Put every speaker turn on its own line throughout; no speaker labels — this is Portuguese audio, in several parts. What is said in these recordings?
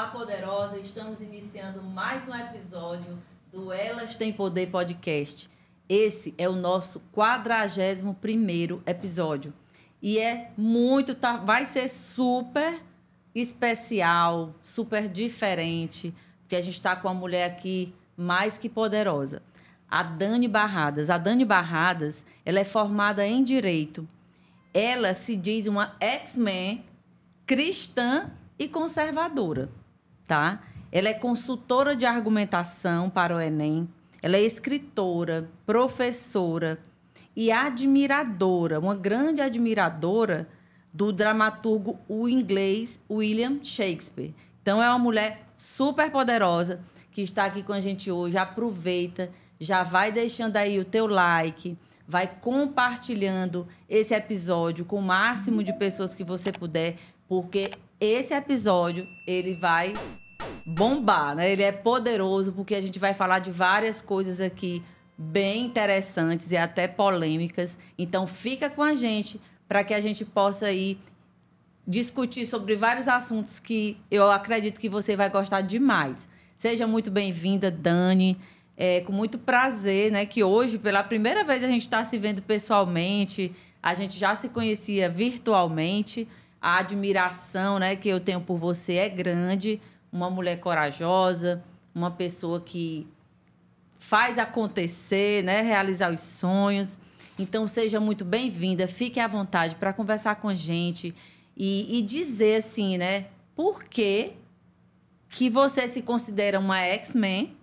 Olá, poderosa! Estamos iniciando mais um episódio do Elas Têm Poder Podcast. Esse é o nosso 41 primeiro episódio. E é muito, tá, vai ser super especial, super diferente, porque a gente está com uma mulher aqui mais que poderosa. A Dani Barradas. A Dani Barradas, ela é formada em Direito. Ela se diz uma X-Men cristã e conservadora, tá? Ela é consultora de argumentação para o Enem, ela é escritora, professora e admiradora, uma grande admiradora do dramaturgo o inglês William Shakespeare. Então é uma mulher super poderosa que está aqui com a gente hoje. Aproveita, já vai deixando aí o teu like, vai compartilhando esse episódio com o máximo de pessoas que você puder, porque esse episódio ele vai bombar, né? Ele é poderoso porque a gente vai falar de várias coisas aqui bem interessantes e até polêmicas. Então fica com a gente para que a gente possa aí discutir sobre vários assuntos que eu acredito que você vai gostar demais. Seja muito bem-vinda, Dani. É, com muito prazer, né? Que hoje, pela primeira vez, a gente está se vendo pessoalmente. A gente já se conhecia virtualmente a admiração né, que eu tenho por você é grande. Uma mulher corajosa, uma pessoa que faz acontecer, né, realizar os sonhos. Então, seja muito bem-vinda, fique à vontade para conversar com a gente e, e, dizer, assim, né, por que, que você se considera uma X-Men,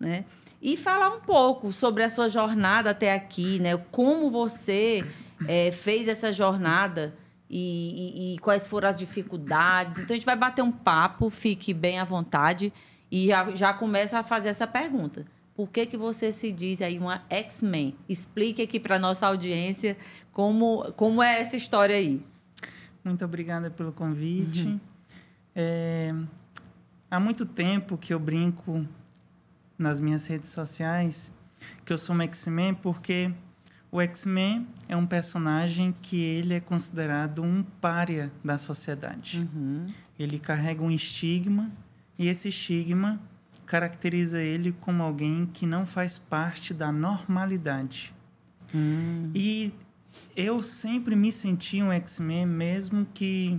né? E falar um pouco sobre a sua jornada até aqui, né? Como você é, fez essa jornada e, e, e, quais foram as dificuldades. Então, a gente vai bater um papo, fique bem à vontade e já, já começa a fazer essa pergunta. Por que, que você se diz aí uma X-Men? Explique aqui para nossa audiência como, como é essa história aí.
Muito obrigada pelo convite. Uhum. É, há muito tempo que eu brinco nas minhas redes sociais que eu sou uma X-Men porque o X-Men é um personagem que ele é considerado um pária da sociedade. Uhum. Ele carrega um estigma e esse estigma caracteriza ele como alguém que não faz parte da normalidade. Uhum. E eu sempre me senti um X-Men, mesmo que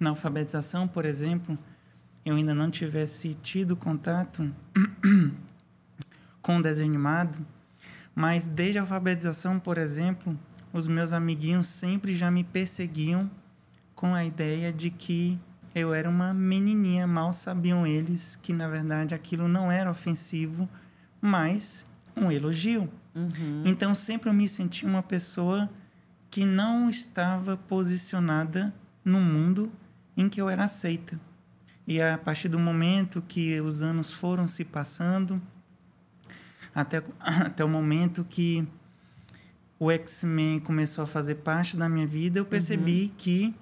na alfabetização, por exemplo, eu ainda não tivesse tido contato com o desenho animado mas desde a alfabetização, por exemplo, os meus amiguinhos sempre já me perseguiam com a ideia de que eu era uma menininha. Mal sabiam eles que, na verdade, aquilo não era ofensivo, mas um elogio. Uhum. Então, sempre eu me senti uma pessoa que não estava posicionada no mundo em que eu era aceita. E a partir do momento que os anos foram se passando, até, até o momento que o X-Men começou a fazer parte da minha vida, eu percebi uhum. que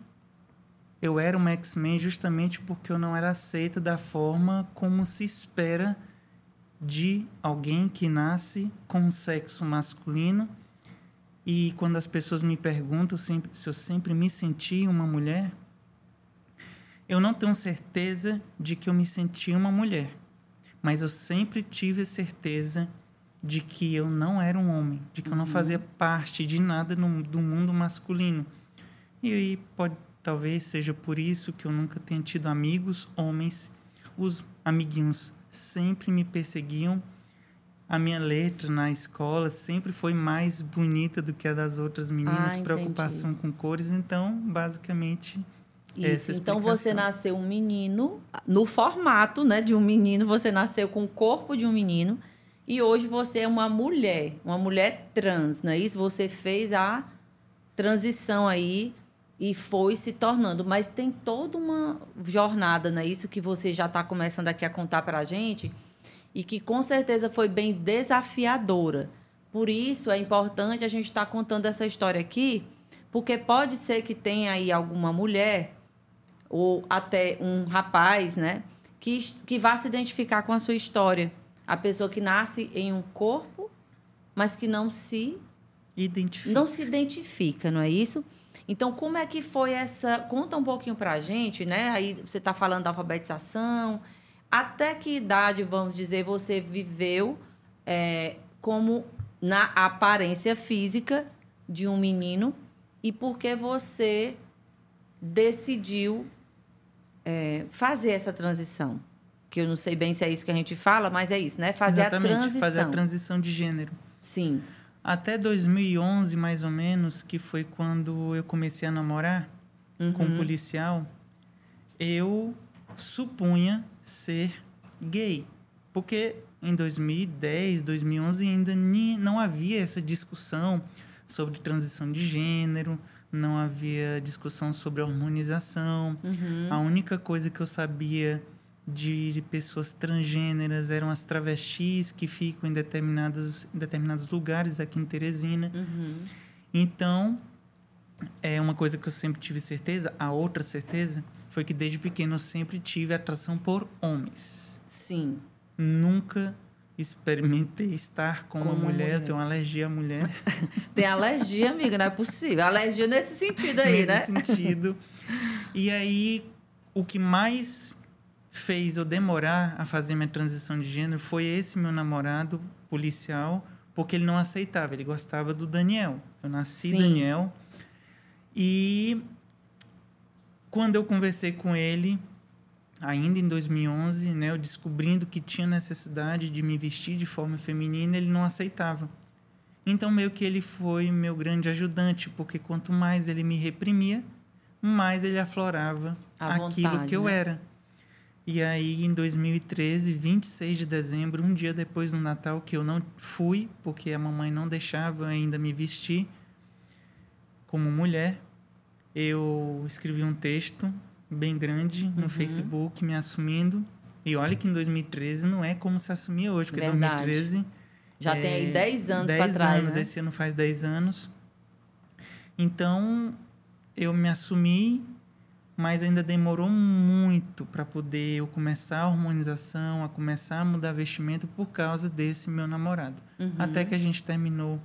eu era uma X-Men justamente porque eu não era aceita da forma como se espera de alguém que nasce com sexo masculino. E quando as pessoas me perguntam se eu sempre me senti uma mulher, eu não tenho certeza de que eu me senti uma mulher, mas eu sempre tive certeza de que eu não era um homem, de que uhum. eu não uhum. fazia parte de nada no, do mundo masculino. E aí pode talvez seja por isso que eu nunca tenha tido amigos homens. Os amiguinhos sempre me perseguiam. A minha letra na escola sempre foi mais bonita do que a das outras meninas, ah, preocupação com cores, então, basicamente,
isso. Então você nasceu um menino no formato, né, de um menino, você nasceu com o corpo de um menino e hoje você é uma mulher, uma mulher trans, não é isso? Você fez a transição aí e foi se tornando. Mas tem toda uma jornada, não é isso? Que você já está começando aqui a contar para a gente e que com certeza foi bem desafiadora. Por isso é importante a gente estar tá contando essa história aqui, porque pode ser que tenha aí alguma mulher ou até um rapaz, né, que, que vá se identificar com a sua história a pessoa que nasce em um corpo, mas que não se
identifica.
Não se identifica, não é isso? Então, como é que foi essa. Conta um pouquinho para a gente, né? Aí você está falando da alfabetização. Até que idade, vamos dizer, você viveu é, como na aparência física de um menino e por que você decidiu é, fazer essa transição? Que eu não sei bem se é isso que a gente fala, mas é isso, né? Fazer
Exatamente,
a transição.
fazer a transição de gênero.
Sim.
Até 2011, mais ou menos, que foi quando eu comecei a namorar
Uhum.
com um policial, eu supunha ser gay. Porque em 2010, 2011 ainda ni- não havia essa discussão sobre transição de gênero, não havia discussão sobre hormonização.
Uhum.
A única coisa que eu sabia de pessoas transgêneras eram as travestis que ficam em determinados, em determinados lugares aqui em Teresina.
Uhum.
Então, é uma coisa que eu sempre tive certeza. A outra certeza foi que desde pequeno eu sempre tive atração por homens.
Sim.
Nunca experimentei estar com, uma
Com uma
mulher.
mulher.
Eu tenho uma alergia à mulher.
Tem alergia, amiga, não é possível. Alergia nesse sentido aí,
nesse
né?
sentido. E aí, o que mais fez eu demorar a fazer minha transição de gênero foi esse meu namorado policial, porque ele não aceitava, ele gostava do Daniel. Eu nasci
Sim.
Daniel. E quando eu conversei com ele, ainda em 2011, né, eu descobrindo que tinha necessidade de me vestir de forma feminina, ele não aceitava. Então, meio que ele foi meu grande ajudante, porque quanto mais ele me reprimia, mais ele aflorava
À
aquilo
vontade,
que eu
né?
era. E aí, em 2013, 26 de dezembro, um dia depois do Natal, que eu não fui, porque a mamãe não deixava ainda me vestir como mulher, eu escrevi um texto bem grande no
Uhum.
Facebook me assumindo. E olha que em 2013 não é como se assumia hoje, porque
Verdade.
2013
Já tem aí 10 anos para
10
trás.
anos,
né?
esse ano faz 10 anos. Então, eu me assumi, mas ainda demorou muito para poder eu começar a harmonização, a começar a mudar vestimento por causa desse meu namorado.
Uhum.
Até que a gente terminou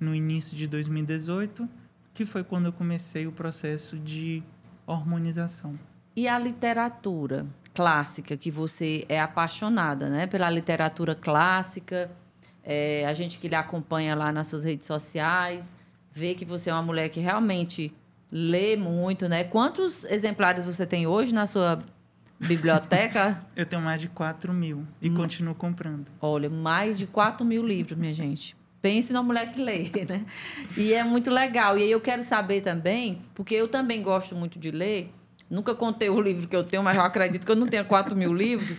no início de 2018, que foi quando eu comecei o processo de harmonização.
E a literatura clássica, que você é apaixonada, né? Pela literatura clássica. É, a gente que lhe acompanha lá nas suas redes sociais, vê que você é uma mulher que realmente lê muito, né? Quantos exemplares você tem hoje na sua biblioteca?
Eu tenho mais de 4 mil e
Hum.
continuo comprando.
Olha, mais de 4 mil livros, minha gente. Pense na mulher que lê, né? E é muito legal. E aí eu quero saber também, porque eu também gosto muito de ler. Nunca contei o livro que eu tenho, mas eu acredito que eu não tenha 4 mil livros.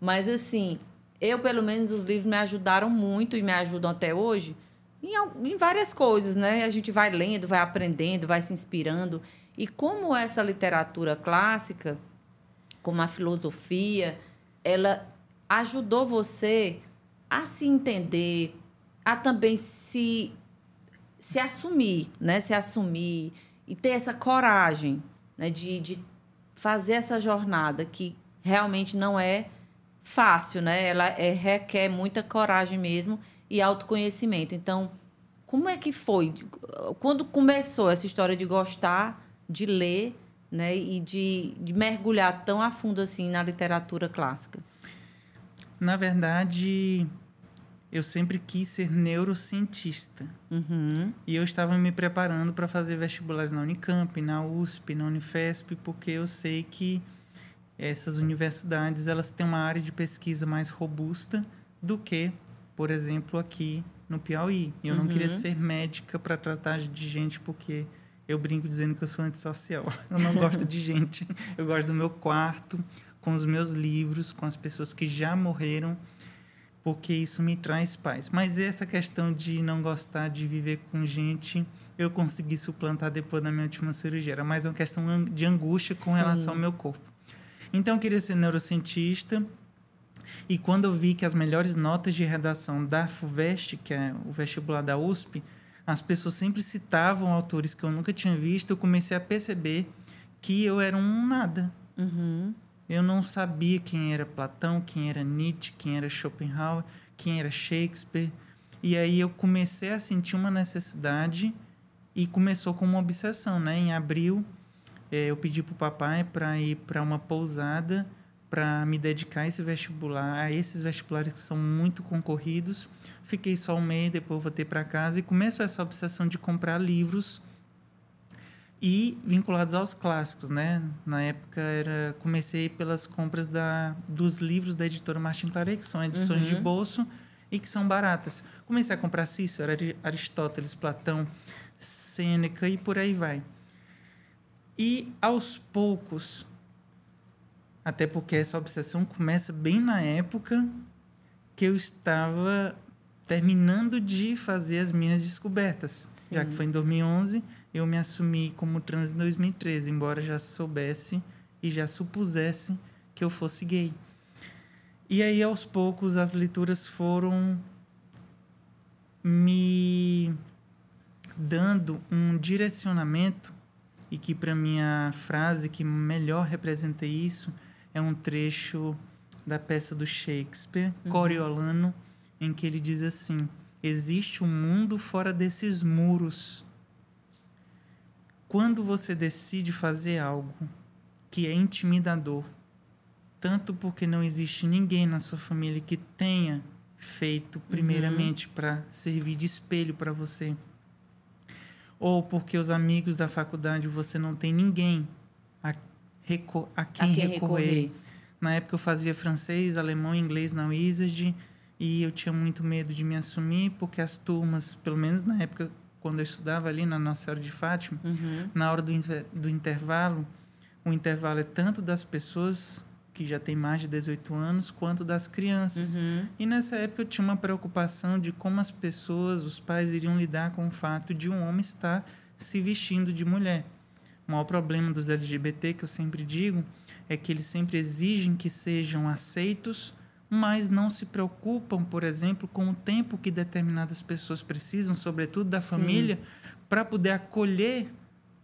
Mas, assim, eu, pelo menos, os livros me ajudaram muito e me ajudam até hoje em, em várias coisas, né? A gente vai lendo, vai aprendendo, vai se inspirando. E como essa literatura clássica, como a filosofia, ela ajudou você a se entender, a também se se assumir, né? Se assumir e ter essa coragem, né? De, de fazer essa jornada que realmente não é fácil, né? Ela é, requer muita coragem mesmo e autoconhecimento. Então, como é que foi? Quando começou essa história de gostar de ler, né? E de, de mergulhar tão a fundo assim na literatura clássica?
Na verdade, eu sempre quis ser neurocientista.
Uhum.
E eu estava me preparando para fazer vestibulares na Unicamp, na USP, na Unifesp, porque eu sei que essas universidades elas têm uma área de pesquisa mais robusta do que, por exemplo, aqui no Piauí. Eu não queria
Uhum.
ser médica para tratar de gente porque eu brinco dizendo que eu sou antissocial. Eu não gosto de gente. Eu gosto do meu quarto, com os meus livros, com as pessoas que já morreram, porque isso me traz paz. Mas essa questão de não gostar de viver com gente, eu consegui suplantar depois da minha última cirurgia. Era mais uma questão de angústia com
Sim.
relação ao meu corpo. Então, eu queria ser neurocientista. E quando eu vi que as melhores notas de redação da FUVEST, que é o vestibular da USP, as pessoas sempre citavam autores que eu nunca tinha visto, eu comecei a perceber que eu era um nada.
Uhum.
Eu não sabia quem era Platão, quem era Nietzsche, quem era Schopenhauer, quem era Shakespeare. E aí eu comecei a sentir uma necessidade e começou com uma obsessão, né? Em abril, eh, eu pedi para o papai para ir para uma pousada para me dedicar a esse vestibular, a esses vestibulares que são muito concorridos. Fiquei só um mês, depois voltei para casa e começou essa obsessão de comprar livros e vinculados aos clássicos, né? Na época era comecei pelas compras da, dos livros da editora Martin Claret, que são edições uhum. de bolso e que são baratas. Comecei a comprar Cícero, Aristóteles, Platão, Sêneca e por aí vai. E aos poucos até porque essa obsessão começa bem na época que eu estava terminando de fazer as minhas descobertas. Sim. Já que foi em 2011, eu me assumi como trans em 2013, embora já soubesse e já supusesse que eu fosse gay. E aí, aos poucos, as leituras foram me dando um direcionamento e que para minha frase que melhor representa isso é um trecho da peça do Shakespeare, uhum. Coriolano, em que ele diz assim: Existe um mundo fora desses muros. Quando você decide fazer algo que é intimidador, tanto porque não existe ninguém na sua família que tenha feito primeiramente uhum. para servir de espelho para você, ou porque os amigos da faculdade você não tem ninguém reco a quem, a quem recorrer. recorrer. Na época eu fazia francês, alemão e inglês na Wizard e eu tinha muito medo de me assumir porque as turmas, pelo menos na época quando eu estudava ali na Nossa Senhora de Fátima, uhum. na hora do, do intervalo, o intervalo é tanto das pessoas que já têm mais de 18 anos, quanto das crianças. Uhum. E nessa época eu tinha uma preocupação de como as pessoas, os pais iriam lidar com o fato de um homem estar se vestindo de mulher. O maior problema dos LGBT, que eu sempre digo, é que eles sempre exigem que sejam aceitos, mas não se preocupam, por exemplo, com o tempo que determinadas pessoas precisam, sobretudo da Sim. família, para poder acolher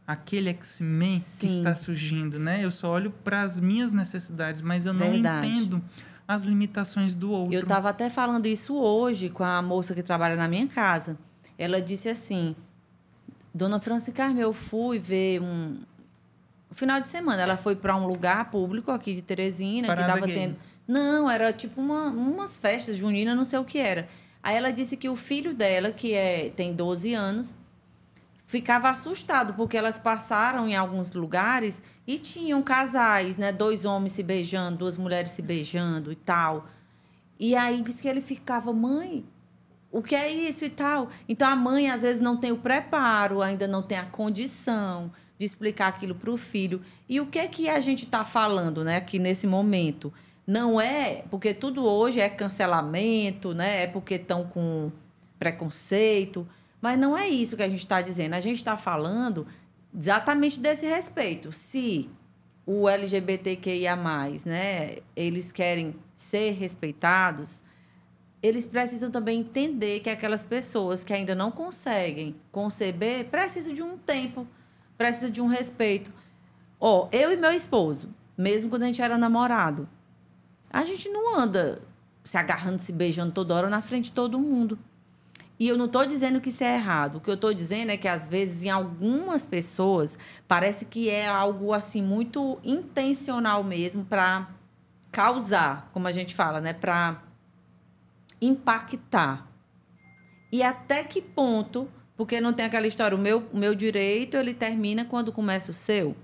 aquele X-Men que está surgindo, né? Eu só olho para as minhas necessidades, mas eu não Verdade. entendo as limitações do outro.
Eu estava até falando isso hoje com a moça que trabalha na minha casa. Ela disse assim: Dona Franci Carme, eu fui ver um final de semana. Ela foi para um lugar público aqui de Teresina Parada que estava tendo. Não, era tipo uma, umas festas juninas, não sei o que era. Aí ela disse que o filho dela, que é, tem 12 anos, ficava assustado porque elas passaram em alguns lugares e tinham casais, né? Dois homens se beijando, duas mulheres se beijando e tal. E aí disse que ele ficava, mãe, o que é isso e tal. Então a mãe às vezes não tem o preparo, ainda não tem a condição de explicar aquilo para o filho. E o que é que a gente está falando, né, aqui nesse momento? Não é porque tudo hoje é cancelamento, né? É porque estão com preconceito, mas não é isso que a gente está dizendo. A gente está falando exatamente desse respeito. Se o LGBTQIA+, né, eles querem ser respeitados, eles precisam também entender que aquelas pessoas que ainda não conseguem conceber precisam de um tempo, precisam de um respeito. Ó, oh, eu e meu esposo, mesmo quando a gente era namorado, a gente não anda se agarrando, se beijando toda hora na frente de todo mundo. E eu não estou dizendo que isso é errado. O que eu estou dizendo é que, às vezes, em algumas pessoas, parece que é algo assim muito intencional mesmo para causar, como a gente fala, né? Para impactar. E até que ponto, porque não tem aquela história, o meu, o meu direito ele termina quando começa o seu.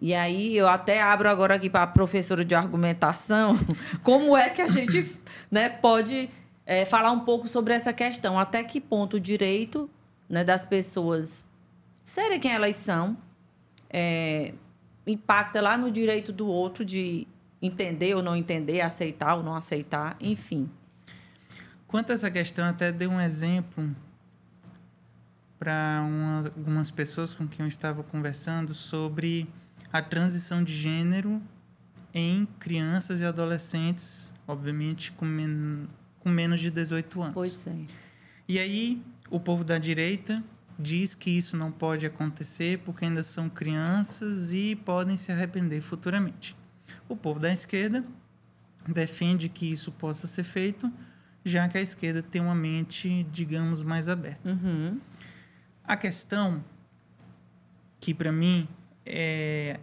E aí eu até abro agora aqui para a professora de argumentação, como é que a gente né, pode é, falar um pouco sobre essa questão, até que ponto o direito né, das pessoas serem quem elas são é, impacta lá no direito do outro de entender ou não entender, aceitar ou não aceitar, enfim.
Quanto a essa questão, até dei um exemplo para algumas pessoas com quem eu estava conversando sobre a transição de gênero em crianças e adolescentes, obviamente com, men com menos de 18 anos.
Pois é.
E aí, o povo da direita diz que isso não pode acontecer porque ainda são crianças e podem se arrepender futuramente. O povo da esquerda defende que isso possa ser feito já que a esquerda tem uma mente, digamos, mais aberta.
Uhum.
A questão que para mim é,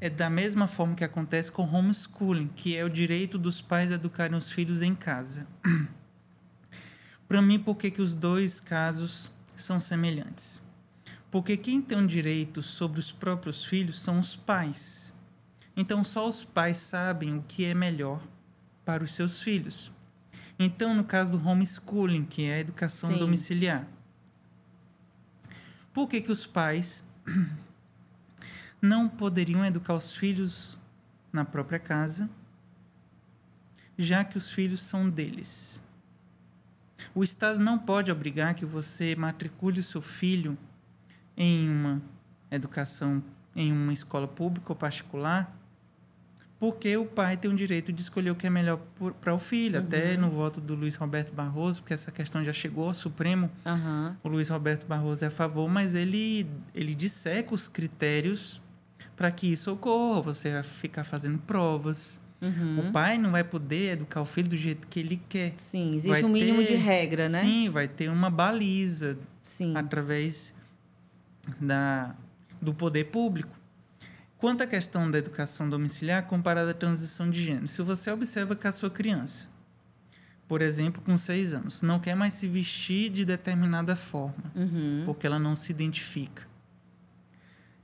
é da mesma forma que acontece com homeschooling, que é o direito dos pais educarem os filhos em casa. para mim, por que, que os dois casos são semelhantes? Porque quem tem um direito sobre os próprios filhos são os pais. Então, só os pais sabem o que é melhor para os seus filhos. Então, no caso do homeschooling, que é a educação Sim. domiciliar, por que, que os pais não poderiam educar os filhos na própria casa, já que os filhos são deles? O Estado não pode obrigar que você matricule o seu filho em uma educação, em uma escola pública ou particular, porque o pai tem o direito de escolher o que é melhor para o filho. Uhum. Até no voto do Luiz Roberto Barroso, porque essa questão já chegou ao Supremo, uhum. o Luiz Roberto Barroso é a favor, mas ele, ele disseca os critérios para que isso ocorra. Você vai ficar fazendo provas. Uhum. O pai não vai poder educar o filho do jeito que ele quer.
Sim, existe vai um mínimo ter, de regra, né?
Sim, vai ter uma baliza sim. através da, do poder público. Quanto à questão da educação domiciliar comparada à transição de gênero, se você observa que a sua criança, por exemplo, com seis anos, não quer mais se vestir de determinada forma, uhum. porque ela não se identifica.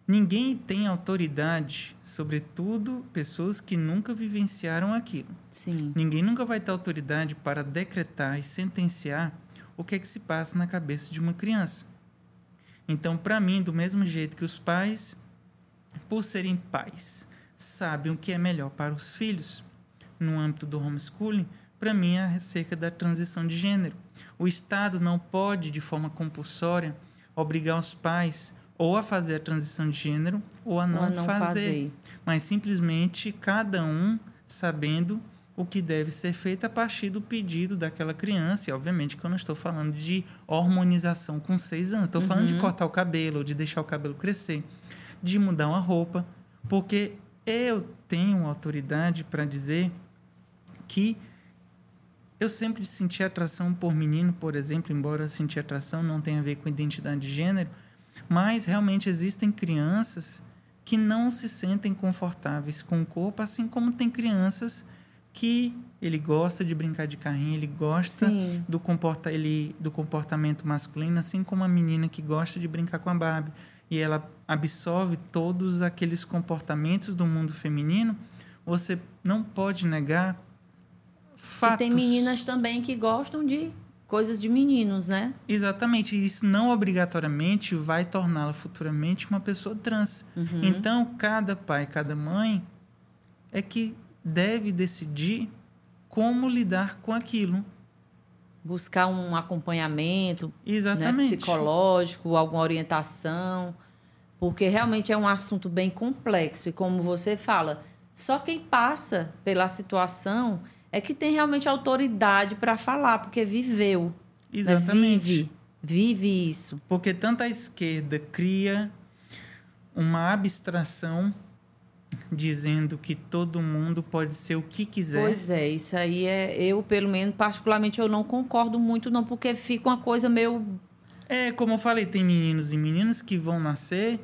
Ninguém tem autoridade, sobretudo pessoas que nunca vivenciaram aquilo.
Sim.
Ninguém nunca vai ter autoridade para decretar e sentenciar o que é que se passa na cabeça de uma criança. Então, para mim, do mesmo jeito que os pais por serem pais, sabem o que é melhor para os filhos no âmbito do homeschooling, para mim é acerca da transição de gênero. O Estado não pode, de forma compulsória, obrigar os pais ou a fazer a transição de gênero ou a não, ou a não fazer, fazer, mas simplesmente cada um sabendo o que deve ser feito a partir do pedido daquela criança. E, obviamente, que eu não estou falando de hormonização com seis anos. Estou uhum. falando de uhum. cortar o cabelo ou de deixar o cabelo crescer de mudar uma roupa, porque eu tenho autoridade para dizer que eu sempre senti atração por menino, por exemplo, embora sentir atração não tenha a ver com identidade de gênero, mas realmente existem crianças que não se sentem confortáveis com o corpo, assim como tem crianças que ele gosta de brincar de carrinho, ele gosta do, comporta, ele, do comportamento masculino, assim como a menina que gosta de brincar com a Barbie e ela absorve todos aqueles comportamentos do mundo feminino, você não pode negar fatos.
E tem meninas também que gostam de coisas de meninos, né?
Exatamente. Isso não obrigatoriamente vai torná-la futuramente uma pessoa trans. Uhum. Então, cada pai, cada mãe é que deve decidir como lidar com aquilo
buscar um acompanhamento
né,
psicológico, alguma orientação, porque realmente é um assunto bem complexo e como você fala, só quem passa pela situação é que tem realmente autoridade para falar, porque viveu. Né,
Exatamente.
Né? Vive, vive isso.
Porque tanto a esquerda cria uma abstração dizendo que todo mundo pode ser o que quiser.
Pois é, isso aí é eu pelo menos particularmente eu não concordo muito não, porque fica uma coisa meio
É, como eu falei, tem meninos e meninas que vão nascer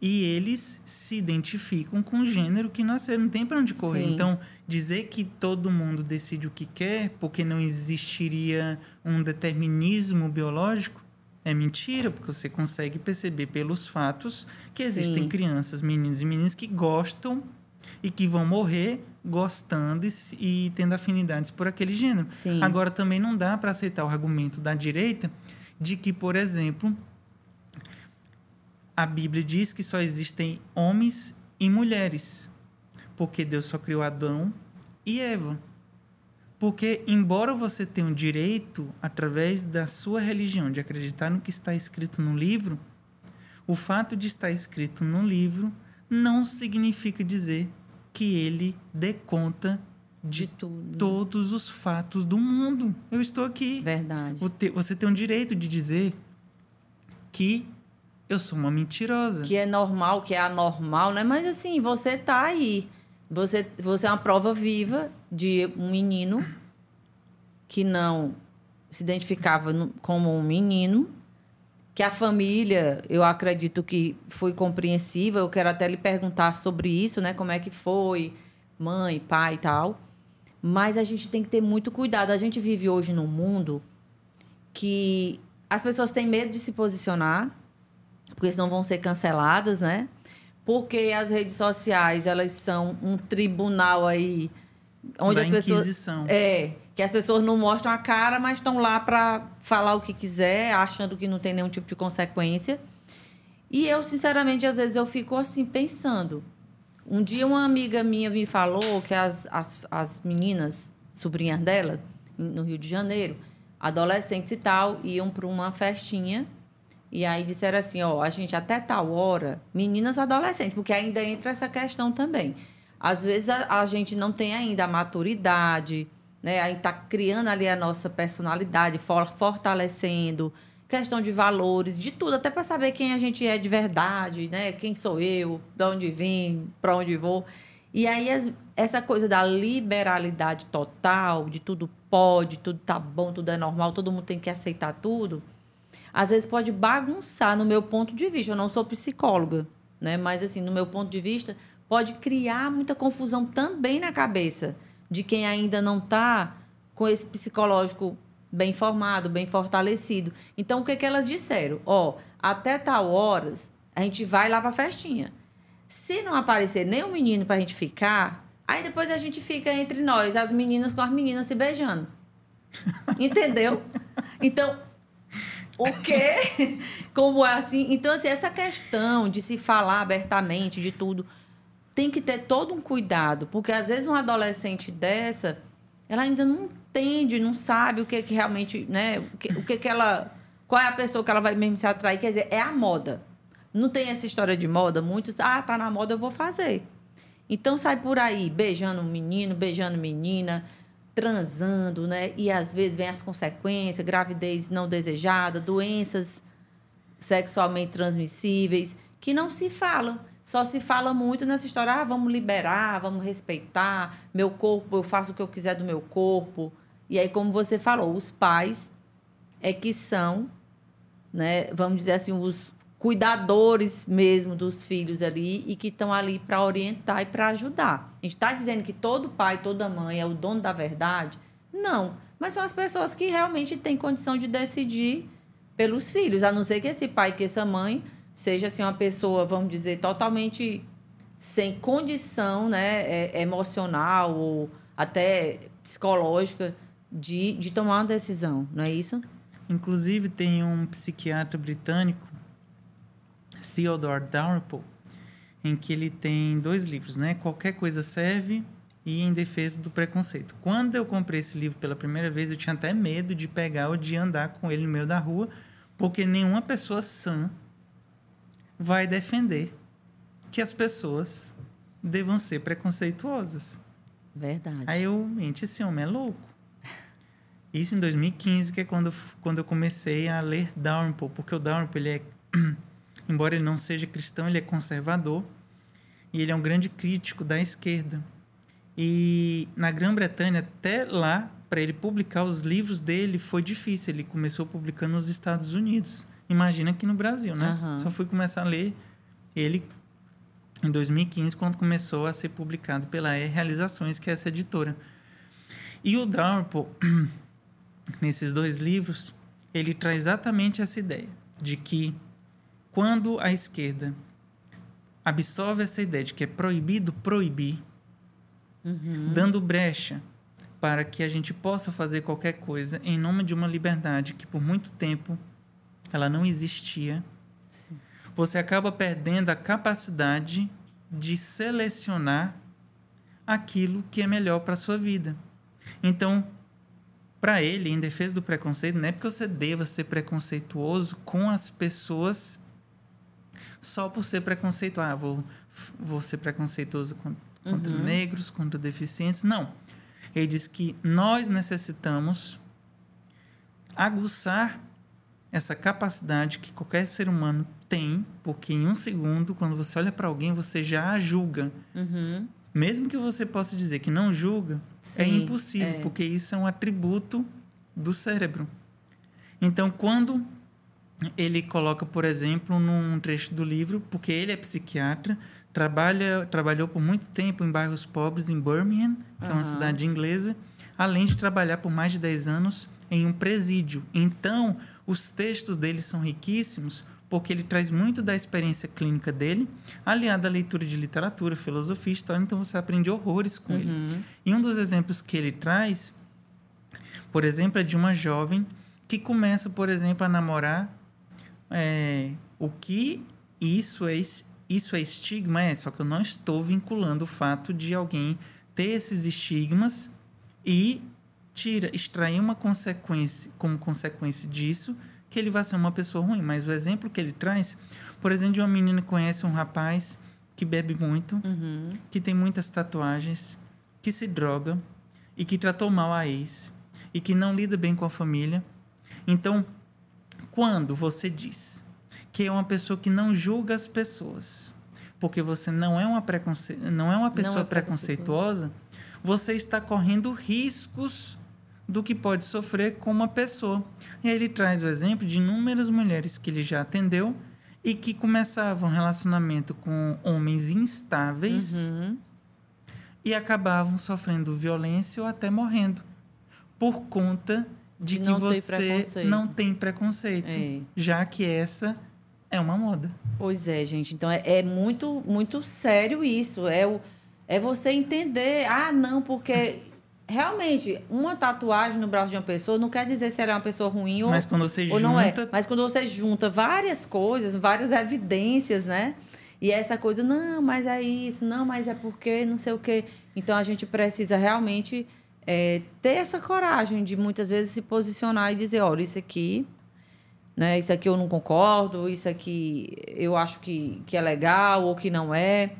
e eles se identificam com o gênero que nasceram, não tem para onde correr. Sim. Então, dizer que todo mundo decide o que quer, porque não existiria um determinismo biológico, é mentira, porque você consegue perceber pelos fatos que Sim. existem crianças, meninos e meninas que gostam e que vão morrer gostando e, e tendo afinidades por aquele gênero.
Sim.
Agora, também não dá para aceitar o argumento da direita de que, por exemplo, a Bíblia diz que só existem homens e mulheres, porque Deus só criou Adão e Eva. Porque, embora você tenha o direito, através da sua religião, de acreditar no que está escrito no livro, o fato de estar escrito no livro não significa dizer que ele dê conta de, de todos os fatos do mundo. Eu estou aqui.
Verdade.
Você tem o direito de dizer que eu sou uma mentirosa.
Que é normal, que é anormal, né? Mas assim, você está aí. Você, você é uma prova viva de um menino que não se identificava como um menino que a família, eu acredito que foi compreensiva. Eu quero até lhe perguntar sobre isso, né? Como é que foi, mãe, pai e tal. Mas a gente tem que ter muito cuidado. A gente vive hoje num mundo que as pessoas têm medo de se posicionar, porque senão vão ser canceladas, né? Porque as redes sociais, elas são um tribunal aí onde
da
as pessoas
Inquisição.
é que as pessoas não mostram a cara, mas estão lá para falar o que quiser, achando que não tem nenhum tipo de consequência. E eu, sinceramente, às vezes eu fico assim pensando. Um dia uma amiga minha me falou que as, as, as meninas, sobrinhas dela, no Rio de Janeiro, adolescentes e tal, iam para uma festinha e aí disseram assim, ó, a gente até tal hora, meninas adolescentes, porque ainda entra essa questão também. Às vezes a, a gente não tem ainda a maturidade, né? A gente está criando ali a nossa personalidade, for, fortalecendo, questão de valores, de tudo, até para saber quem a gente é de verdade, né? Quem sou eu, de onde vim, para onde vou. E aí as, essa coisa da liberalidade total, de tudo pode, tudo tá bom, tudo é normal, todo mundo tem que aceitar tudo, às vezes pode bagunçar no meu ponto de vista. Eu não sou psicóloga, né? Mas assim, no meu ponto de vista, pode criar muita confusão também na cabeça de quem ainda não está com esse psicológico bem formado, bem fortalecido. Então, o que, que elas disseram? Ó, até tal horas, a gente vai lá para a festinha. Se não aparecer nenhum menino para a gente ficar, aí depois a gente fica entre nós, as meninas com as meninas se beijando. Entendeu? Então, o quê? Como é assim? Então, assim, essa questão de se falar abertamente de tudo tem que ter todo um cuidado, porque às vezes uma adolescente dessa, ela ainda não entende, não sabe o que que realmente, né, o que, o que que ela, qual é a pessoa que ela vai mesmo se atrair, quer dizer, é a moda. Não tem essa história de moda, muitos, ah, tá na moda, eu vou fazer. Então sai por aí beijando menino, beijando menina, transando, né? E às vezes vem as consequências, gravidez não desejada, doenças sexualmente transmissíveis, que não se falam. Só se fala muito nessa história, ah, vamos liberar, vamos respeitar, meu corpo, eu faço o que eu quiser do meu corpo. E aí, como você falou, os pais é que são, né, vamos dizer assim, os cuidadores mesmo dos filhos ali e que estão ali para orientar e para ajudar. A gente está dizendo que todo pai, toda mãe é o dono da verdade? Não. Mas são as pessoas que realmente têm condição de decidir pelos filhos, a não ser que esse pai, que essa mãe seja assim uma pessoa, vamos dizer, totalmente sem condição, né, é, emocional ou até psicológica de, de tomar uma decisão, não é isso?
Inclusive tem um psiquiatra britânico, Theodore Dalrymple, em que ele tem dois livros, né? Qualquer coisa serve e Em Defesa do Preconceito. Quando eu comprei esse livro pela primeira vez, eu tinha até medo de pegar ou de andar com ele no meio da rua, porque nenhuma pessoa sã vai defender que as pessoas devam ser preconceituosas.
Verdade.
Aí eu, gente, esse homem é louco. Isso em 2015, que é quando, quando eu comecei a ler Dalrymple, porque o Dalrymple, ele é, embora ele não seja cristão, ele é conservador e ele é um grande crítico da esquerda. E na Grã-Bretanha, até lá, para ele publicar os livros dele, foi difícil. Ele começou publicando nos Estados Unidos. Imagina aqui no Brasil, né?
Aham.
Só fui começar a ler ele em 2015, quando começou a ser publicado pela E Realizações, que é essa editora. E o Dalrymple, nesses dois livros, ele traz exatamente essa ideia de que quando a esquerda absorve essa ideia de que é proibido proibir, dando brecha para que a gente possa fazer qualquer coisa em nome de uma liberdade que por muito tempo ela não existia,
Sim.
você acaba perdendo a capacidade de selecionar aquilo que é melhor para a sua vida. Então, para ele, em defesa do preconceito, não é porque você deva ser preconceituoso com as pessoas só por ser preconceituoso. Ah, vou, vou ser preconceituoso con- contra
Uhum.
negros, contra deficientes. Não. Ele diz que nós necessitamos aguçar essa capacidade que qualquer ser humano tem, porque em um segundo, quando você olha para alguém, você já a julga.
Uhum.
Mesmo que você possa dizer que não julga, é
Sim,
impossível,
é.
porque isso é um atributo do cérebro. Então, quando ele coloca, por exemplo, num trecho do livro, porque ele é psiquiatra, trabalha, trabalhou por muito tempo em bairros pobres em Birmingham, que uhum. é uma cidade inglesa, além de trabalhar por mais de 10 anos em um presídio. Então, os textos dele são riquíssimos porque ele traz muito da experiência clínica dele, aliado à leitura de literatura, filosofia, história, então você aprende horrores com uhum. ele. E um dos exemplos que ele traz, por exemplo, é de uma jovem que começa, por exemplo, a namorar é, o que isso é, isso é estigma, é, só que eu não estou vinculando o fato de alguém ter esses estigmas e tira, extrair uma consequência, como consequência disso, que ele vai ser uma pessoa ruim. Mas o exemplo que ele traz, por exemplo, de uma menina que conhece um rapaz que bebe muito, uhum. que tem muitas tatuagens, que se droga e que tratou mal a ex e que não lida bem com a família. Então, quando você diz que é uma pessoa que não julga as pessoas, porque você não é uma, preconce... não é uma pessoa é preconceituosa, você está correndo riscos do que pode sofrer com uma pessoa. E aí ele traz o exemplo de inúmeras mulheres que ele já atendeu e que começavam um relacionamento com homens instáveis uhum. e acabavam sofrendo violência ou até morrendo por conta de, que você não tem preconceito, é. já que essa é uma moda.
Pois é, gente. Então é, é muito muito sério isso. É o é você entender, ah, não, porque realmente, uma tatuagem no braço de uma pessoa não quer dizer se ela é uma pessoa ruim ou,
Mas quando você
ou
junta...
não é. Mas quando você junta várias coisas, várias evidências, né? E essa coisa, não, mas é isso, não, mas é porque, não sei o quê. Então, a gente precisa realmente é, ter essa coragem de, muitas vezes, se posicionar e dizer, olha, isso aqui... Né? Isso aqui eu não concordo, isso aqui eu acho que, que é legal ou que não é.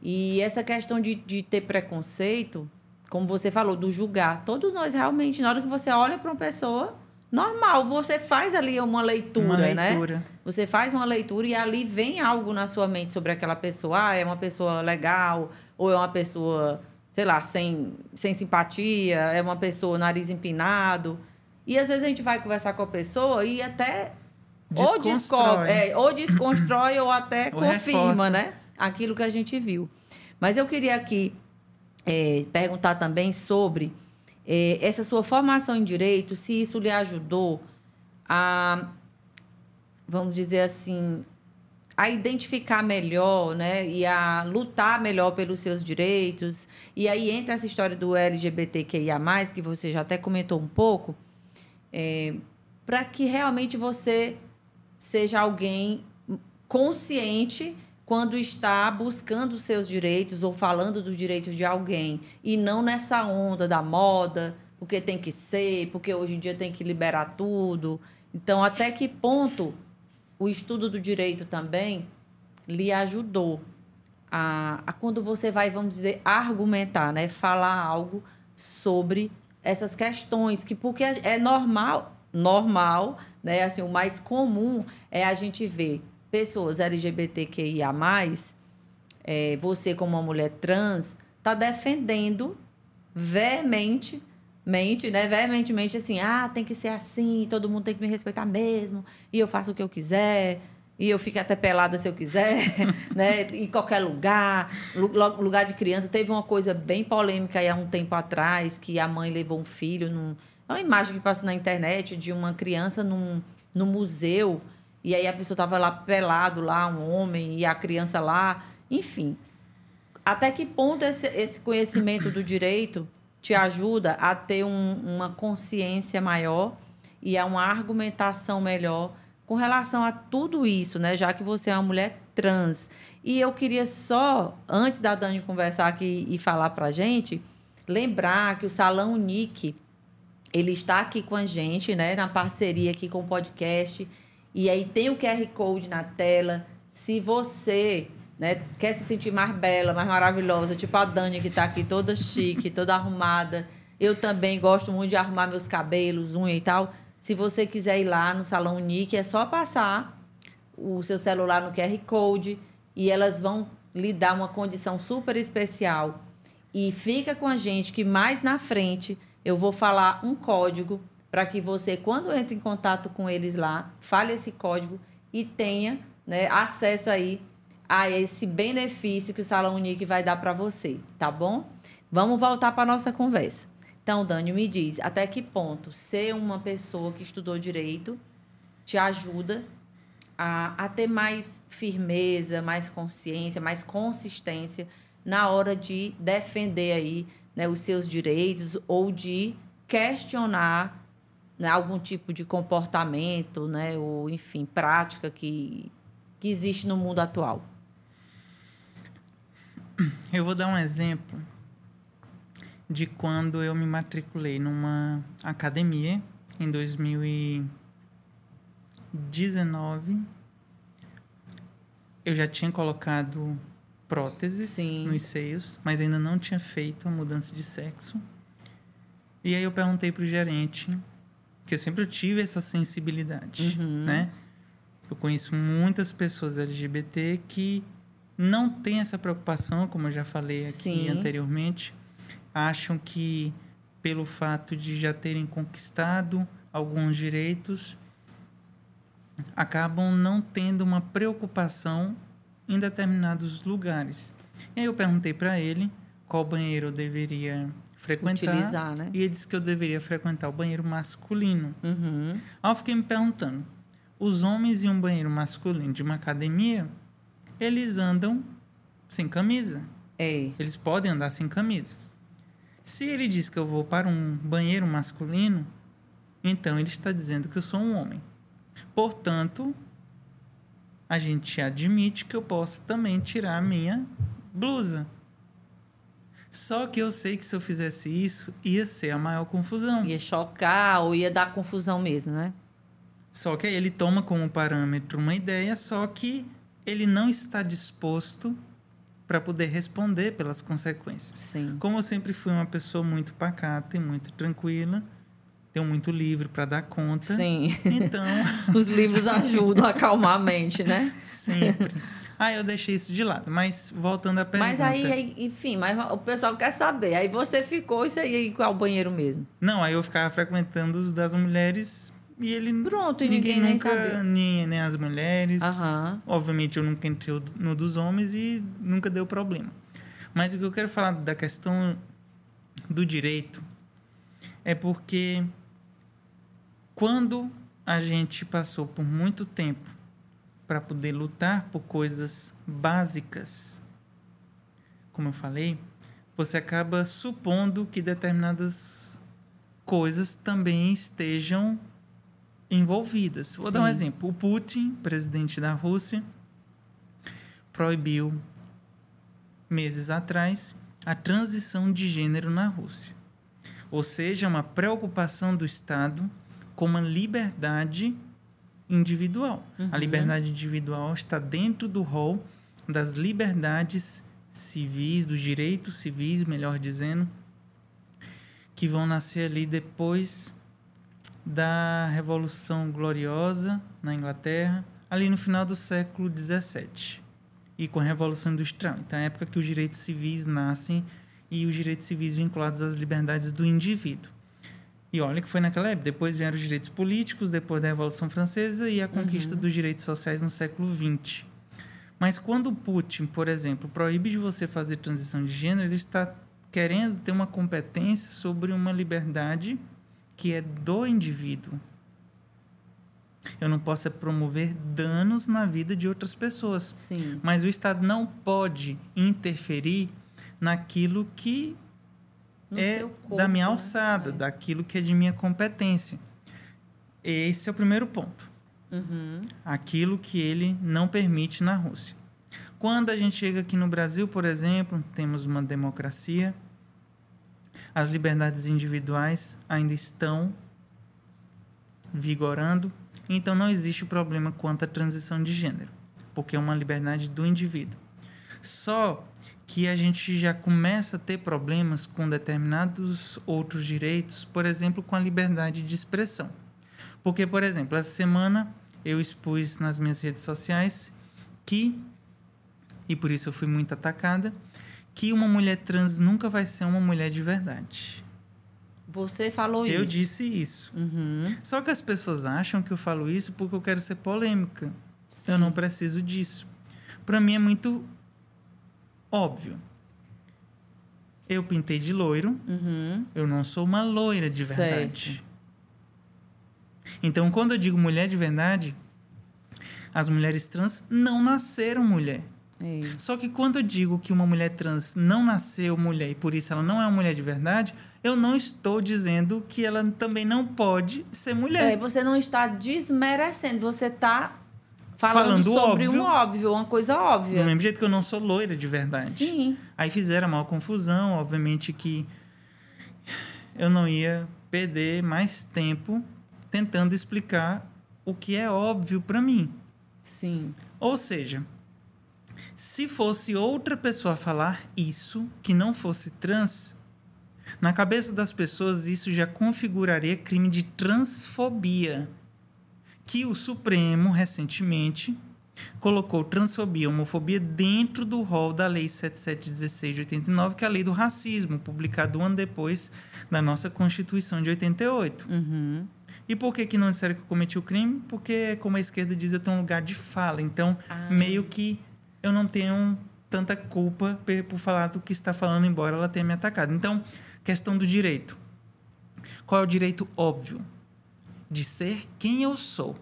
E essa questão de, de ter preconceito, como você falou, do julgar. Todos nós realmente, na hora que você olha para uma pessoa, normal, você faz ali uma leitura, uma né? leitura, né? Você faz uma leitura e ali vem algo na sua mente sobre aquela pessoa. Ah, é uma pessoa legal, ou é uma pessoa, sei lá, sem, sem simpatia, é uma pessoa nariz empinado. E às vezes a gente vai conversar com a pessoa e até ou descobre, é, ou desconstrói ou até ou confirma, reforça. né? Aquilo que a gente viu. Mas eu queria aqui é, perguntar também sobre é, essa sua formação em direito, se isso lhe ajudou a, vamos dizer assim, a identificar melhor, né, e a lutar melhor pelos seus direitos. E aí entra essa história do LGBTQIA+, que você já até comentou um pouco, é, para que realmente você seja alguém consciente quando está buscando seus direitos ou falando dos direitos de alguém e não nessa onda da moda, porque tem que ser, porque hoje em dia tem que liberar tudo. Então, até que ponto o estudo do direito também lhe ajudou a, a quando você vai, vamos dizer, argumentar, né, falar algo sobre essas questões que porque é normal, normal, né, assim, o mais comum é a gente ver pessoas LGBTQIA+, é, você como uma mulher trans, está defendendo veemente, mente, né? Veementemente assim, ah, tem que ser assim, todo mundo tem que me respeitar mesmo, e eu faço o que eu quiser, e eu fico até pelada se eu quiser, né? Em qualquer lugar, lugar de criança. Teve uma coisa bem polêmica aí há um tempo atrás, que a mãe levou um filho num... É uma imagem que passou na internet de uma criança num, num museu e aí a pessoa estava lá pelado, lá, um homem, e a criança lá. Enfim. Até que ponto esse, esse conhecimento do direito te ajuda a ter um, uma consciência maior e a uma argumentação melhor com relação a tudo isso, né? Já que você é uma mulher trans. E eu queria só, antes da Dani conversar aqui e falar para a gente, lembrar que o Salão Nick, ele está aqui com a gente, né? Na parceria aqui com o podcast e aí tem o QR Code na tela. Se você né, quer se sentir mais bela, mais maravilhosa, tipo a Dani que está aqui toda chique, toda arrumada. Eu também gosto muito de arrumar meus cabelos, unha e tal. Se você quiser ir lá no Salão Nick, é só passar o seu celular no QR Code e elas vão lhe dar uma condição super especial. E fica com a gente que mais na frente eu vou falar um código para que você, quando entre em contato com eles lá, fale esse código e tenha né, acesso aí a esse benefício que o Salão Unique vai dar para você, tá bom? Vamos voltar para nossa conversa. Então, Dani, me diz, até que ponto ser uma pessoa que estudou direito te ajuda a, a ter mais firmeza, mais consciência, mais consistência na hora de defender aí né, os seus direitos ou de questionar né, algum tipo de comportamento, né, ou enfim, prática que, que existe no mundo atual.
Eu vou dar um exemplo de quando eu me matriculei numa academia em 2019. Eu já tinha colocado próteses Sim. nos seios, mas ainda não tinha feito a mudança de sexo. E aí eu perguntei pro gerente, que eu sempre tive essa sensibilidade, uhum. né? Eu conheço muitas pessoas LGBT que não têm essa preocupação, como eu já falei aqui Sim. anteriormente, acham que pelo fato de já terem conquistado alguns direitos, acabam não tendo uma preocupação em determinados lugares. E aí eu perguntei para ele qual banheiro eu deveria frequentar.
Utilizar, né?
E ele disse que eu deveria frequentar o banheiro masculino.
Uhum.
Aí eu fiquei me perguntando: os homens em um banheiro masculino de uma academia, eles andam sem camisa.
É.
Eles podem andar sem camisa. Se ele diz que eu vou para um banheiro masculino, então ele está dizendo que eu sou um homem. Portanto, a gente admite que eu posso também tirar a minha blusa. Só que eu sei que se eu fizesse isso, ia ser a maior confusão.
Ia chocar ou ia dar confusão mesmo, né?
Só que aí ele toma como parâmetro uma ideia, só que ele não está disposto para poder responder pelas consequências.
Sim.
Como eu sempre fui uma pessoa muito pacata e muito tranquila, tenho muito livro para dar conta.
Sim.
Então.
Os livros ajudam a acalmar a mente, né?
Sempre. Ah, eu deixei isso de lado. Mas voltando à pergunta.
Mas aí, enfim, mas o pessoal quer saber. Aí você ficou isso aí qual o banheiro mesmo?
Não, aí eu ficava frequentando os das mulheres e ele.
Pronto, e
ninguém,
ninguém
nunca,
nem,
nem, nem as mulheres.
Uhum.
Obviamente eu nunca entrei no dos homens e nunca deu problema. Mas o que eu quero falar da questão do direito é porque quando a gente passou por muito tempo para poder lutar por coisas básicas, como eu falei, você acaba supondo que determinadas coisas também estejam envolvidas. Vou Sim. dar um exemplo. O Putin, presidente da Rússia, proibiu meses atrás a transição de gênero na Rússia. Ou seja, uma preocupação do Estado com uma liberdade individual. Uhum. A liberdade individual está dentro do rol das liberdades civis, dos direitos civis, melhor dizendo, que vão nascer ali depois da Revolução Gloriosa na Inglaterra, ali no final do século XVII, e com a Revolução Industrial. Então, é a época que os direitos civis nascem e os direitos civis vinculados às liberdades do indivíduo. E olha que foi naquela época. Depois vieram os direitos políticos, depois da Revolução Francesa e a conquista uhum. dos direitos sociais no século XX. Mas quando Putin, por exemplo, proíbe de você fazer transição de gênero, ele está querendo ter uma competência sobre uma liberdade que é do indivíduo. Eu não posso promover danos na vida de outras pessoas.
Sim.
Mas o Estado não pode interferir naquilo que no é corpo, da minha alçada, né? daquilo que é de minha competência. Esse é o primeiro ponto.
Uhum.
Aquilo que ele não permite na Rússia. Quando a gente chega aqui no Brasil, por exemplo, temos uma democracia, as liberdades individuais ainda estão vigorando, então não existe problema quanto à transição de gênero, porque é uma liberdade do indivíduo. Só que a gente já começa a ter problemas com determinados outros direitos, por exemplo, com a liberdade de expressão. Porque, por exemplo, essa semana eu expus nas minhas redes sociais que, e por isso eu fui muito atacada, que uma mulher trans nunca vai ser uma mulher de verdade.
Você falou
eu
isso.
disse isso.
Uhum.
Só que as pessoas acham que eu falo isso porque eu quero ser polêmica.
Sim.
Eu não preciso disso. Para mim é muito óbvio. Eu pintei de loiro,
Uhum.
eu não sou uma loira de
Certo.
verdade. Então, quando eu digo mulher de verdade, as mulheres trans não nasceram mulher.
É.
Só que quando eu digo que uma mulher trans não nasceu mulher e por isso ela não é uma mulher de verdade, eu não estou dizendo que ela também não pode ser mulher.
É, você não está desmerecendo, você está falando,
Falando
sobre
óbvio.
um óbvio, uma coisa óbvia.
Do mesmo jeito que eu não sou loira de verdade.
Sim.
Aí fizeram a maior confusão, obviamente que eu não ia perder mais tempo tentando explicar o que é óbvio para mim.
Sim.
Ou seja, se fosse outra pessoa falar isso, que não fosse trans, na cabeça das pessoas isso já configuraria crime de transfobia. Que o Supremo, recentemente, colocou transfobia e homofobia dentro do rol da Lei 7716 de 89, que é a lei do racismo, publicado um ano depois da nossa Constituição de 88.
Uhum.
E por que, que não disseram que eu cometi o crime? Porque, como a esquerda diz, eu tenho um lugar de fala. Então,
Ah.
meio que eu não tenho tanta culpa por falar do que está falando, embora ela tenha me atacado. Então, questão do direito. Qual é o direito óbvio? De ser quem eu sou.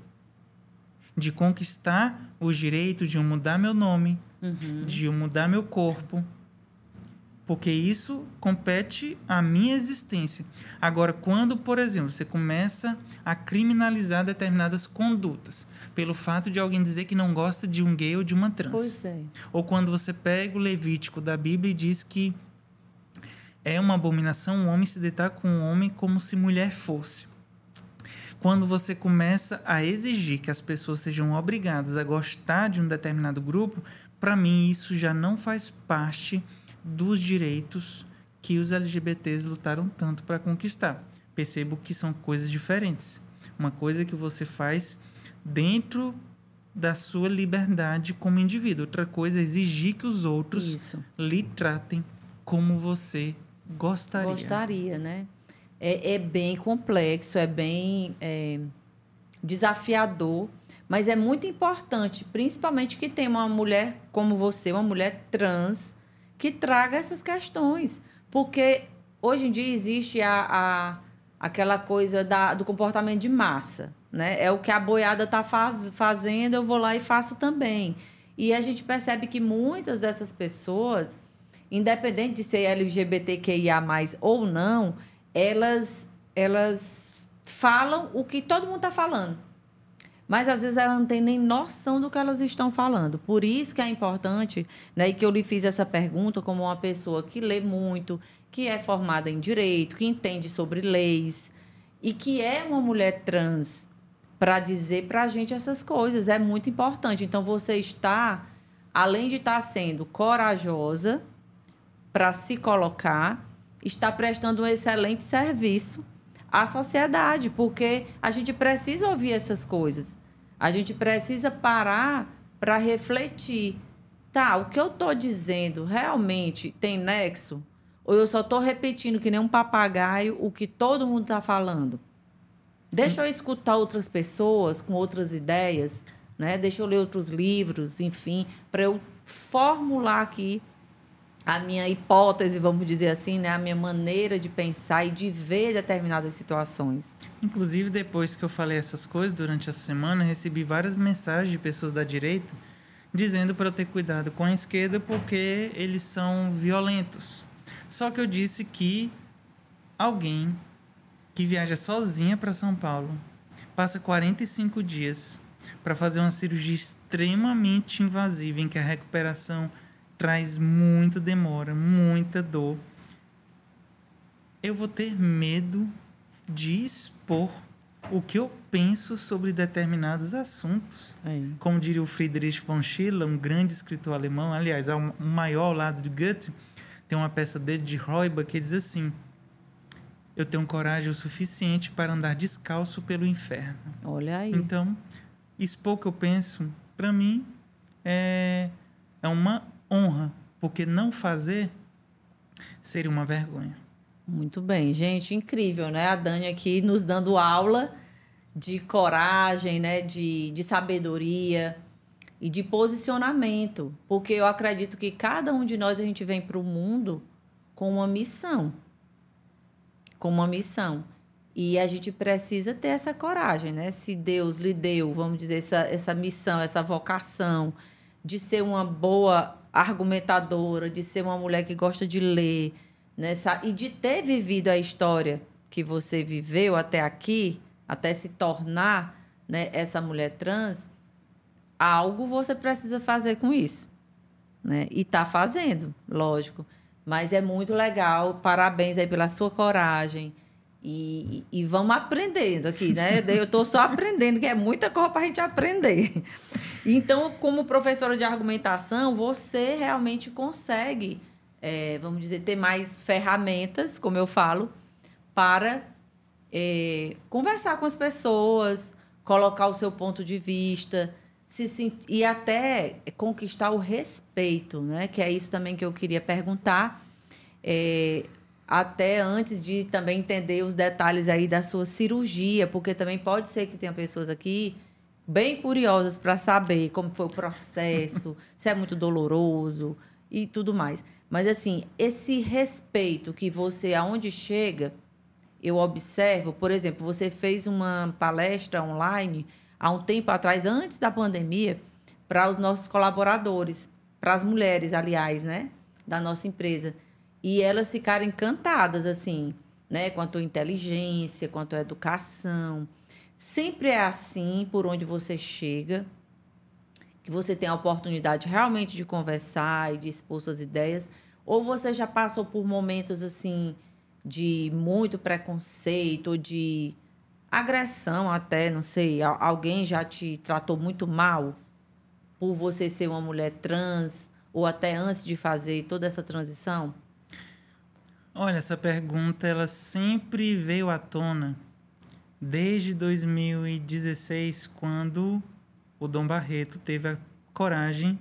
De conquistar os direitos de eu mudar meu nome,
Uhum.
de eu mudar meu corpo, porque isso compete à minha existência. Agora, quando, por exemplo, você começa a criminalizar determinadas condutas, pelo fato de alguém dizer que não gosta de um gay ou de uma trans,
Pois é.
ou quando você pega o Levítico da Bíblia e diz que é uma abominação um homem se deitar com um homem como se mulher fosse. Quando você começa a exigir que as pessoas sejam obrigadas a gostar de um determinado grupo, para mim isso já não faz parte dos direitos que os LGBTs lutaram tanto para conquistar. Percebo que são coisas diferentes. Uma coisa que você faz dentro da sua liberdade como indivíduo. Outra coisa é exigir que os outros
Isso.
lhe tratem como você gostaria.
Gostaria, né? É, é bem complexo, é bem é, desafiador, mas é muito importante, principalmente que tenha uma mulher como você, uma mulher trans, que traga essas questões. Porque hoje em dia existe a, a, aquela coisa da, do comportamento de massa. Né? É o que a boiada está faz, fazendo, eu vou lá e faço também. E a gente percebe que muitas dessas pessoas, independente de ser LGBTQIA ou não, elas, elas falam o que todo mundo está falando. Mas às vezes elas não têm nem noção do que elas estão falando. Por isso que é importante, né, e que eu lhe fiz essa pergunta como uma pessoa que lê muito, que é formada em direito, que entende sobre leis e que é uma mulher trans para dizer para a gente essas coisas. É muito importante. Então você está, além de estar sendo corajosa para se colocar, está prestando um excelente serviço à sociedade, porque a gente precisa ouvir essas coisas. A gente precisa parar para refletir. Tá, o que eu estou dizendo realmente tem nexo? Ou eu só estou repetindo que nem um papagaio o que todo mundo está falando? Deixa eu escutar outras pessoas com outras ideias, né? Deixa eu ler outros livros, enfim, para eu formular aqui a minha hipótese, vamos dizer assim, né? a minha maneira de pensar e de ver determinadas situações.
Inclusive, depois que eu falei essas coisas, durante essa semana, recebi várias mensagens de pessoas da direita dizendo para eu ter cuidado com a esquerda porque eles são violentos. Só que eu disse que alguém que viaja sozinha para São Paulo passa 45 dias para fazer uma cirurgia extremamente invasiva em que a recuperação traz muita demora, muita dor. Eu vou ter medo de expor o que eu penso sobre determinados assuntos. Como diria o Friedrich von Schiller, um grande escritor alemão, aliás, o maior ao lado de Goethe, tem uma peça dele de Roiba que diz assim: Eu tenho coragem o suficiente para andar descalço pelo inferno.
Olha aí.
Então, expor o que eu penso, para mim, é, é uma honra, porque não fazer seria uma vergonha.
Muito bem, gente, incrível, né? A Dani aqui nos dando aula de coragem, né? De, de sabedoria e de posicionamento, porque eu acredito que cada um de nós a gente vem para o mundo com uma missão, com uma missão. E a gente precisa ter essa coragem, né? Se Deus lhe deu, vamos dizer, essa, essa missão, essa vocação de ser uma boa argumentadora, de ser uma mulher que gosta de ler, nessa e de ter vivido a história que você viveu até aqui, até se tornar né, essa mulher trans, algo você precisa fazer com isso. Né? E está fazendo, lógico. Mas é muito legal. Parabéns aí pela sua coragem. E, e vamos aprendendo aqui, né? Eu estou só aprendendo, que é muita coisa para a gente aprender. Então, como professora de argumentação, você realmente consegue é, vamos dizer, ter mais ferramentas, como eu falo, para é, conversar com as pessoas, colocar o seu ponto de vista, se, e até conquistar o respeito, né? Que é isso também que eu queria perguntar. É, até antes de também entender os detalhes aí da sua cirurgia, porque também pode ser que tenha pessoas aqui bem curiosas para saber como foi o processo, se é muito doloroso e tudo mais. Mas assim, esse respeito que você aonde chega, eu observo, por exemplo, você fez uma palestra online há um tempo atrás, antes da pandemia, para os nossos colaboradores, para as mulheres, aliás, né, da nossa empresa. E elas ficaram encantadas assim, né, quanto à inteligência, quanto à educação. Sempre é assim por onde você chega que você tem a oportunidade realmente de conversar e de expor suas ideias, ou você já passou por momentos assim de muito preconceito, de agressão até, não sei, alguém já te tratou muito mal por você ser uma mulher trans ou até antes de fazer toda essa transição?
Olha, essa pergunta ela sempre veio à tona desde 2016, quando o Dom Barreto teve a coragem,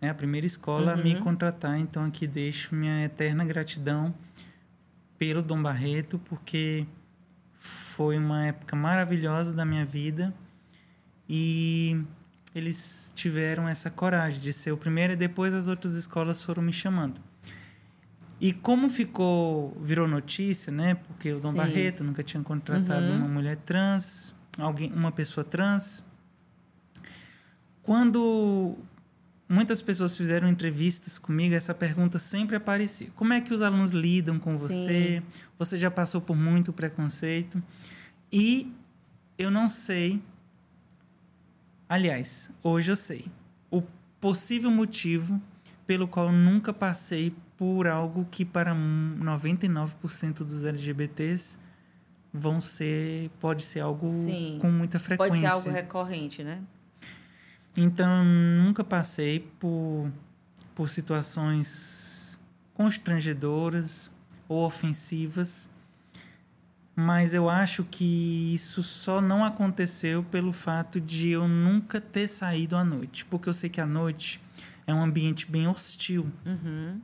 né, a primeira escola, uhum. a me uhum. contratar. Então, aqui deixo minha eterna gratidão pelo Dom Barreto, porque foi uma época maravilhosa da minha vida e eles tiveram essa coragem de ser o primeiro e depois as outras escolas foram me chamando. E como ficou, virou notícia, né? Porque o Dom Sim. Barreto nunca tinha contratado uhum. uma mulher trans, alguém, uma pessoa trans. Quando muitas pessoas fizeram entrevistas comigo, essa pergunta sempre aparecia. Como é que os alunos lidam com você? Sim. Você já passou por muito preconceito? E eu não sei. Aliás, hoje eu sei. O possível motivo pelo qual nunca passei por algo que para 99% dos LGBTs vão ser pode ser algo Sim. com muita frequência. Pode ser
algo recorrente, né?
Então, nunca passei por, por situações constrangedoras ou ofensivas, mas eu acho que isso só não aconteceu pelo fato de eu nunca ter saído à noite, porque eu sei que a noite é um ambiente bem hostil.
Uhum.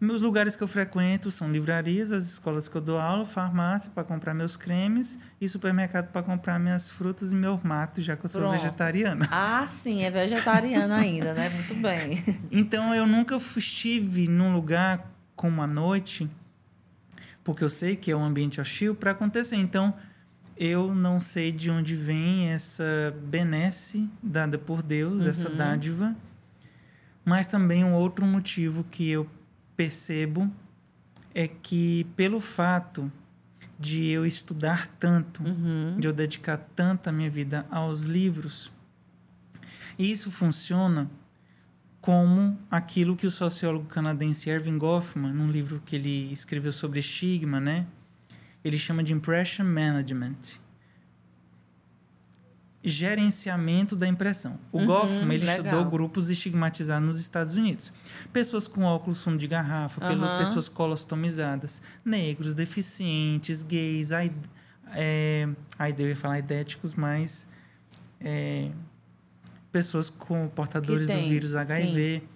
Meus lugares que eu frequento são livrarias, as escolas que eu dou aula, farmácia para comprar meus cremes e supermercado para comprar minhas frutas e meu mato, já que eu sou Pronto. vegetariana.
Ah, sim, é vegetariana ainda, né? Muito bem.
Então eu nunca estive num lugar como a noite, porque eu sei que é um ambiente hostil para acontecer. Então eu não sei de onde vem essa benesse dada por Deus, uhum. essa dádiva, mas também um outro motivo que eu percebo é que pelo fato de eu estudar tanto,
uhum.
de eu dedicar tanto a minha vida aos livros, isso funciona como aquilo que o sociólogo canadense Erving Goffman, num livro que ele escreveu sobre estigma, né? Ele chama de impression management gerenciamento da impressão. O uhum, Goffman ele legal. estudou grupos estigmatizados nos Estados Unidos. Pessoas com óculos fundo de garrafa, uhum. pessoas colostomizadas, negros, deficientes, gays, aí é, eu ia falar idéticos, mas é, pessoas com portadores do vírus HIV. Sim.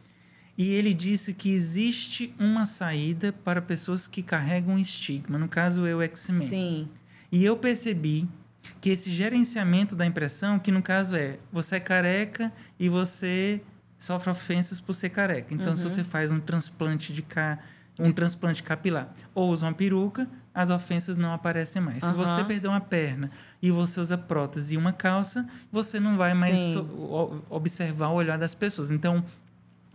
E ele disse que existe uma saída para pessoas que carregam estigma. No caso, eu, X-Men.
Sim.
E eu percebi que esse gerenciamento da impressão, que no caso é você é careca e você sofre ofensas por ser careca. Então, se você faz um transplante de ca... um transplante capilar ou usa uma peruca, as ofensas não aparecem mais. Se você
Aham.
perder uma perna e você usa prótese e uma calça, você não vai mais so- observar o olhar das pessoas. Então,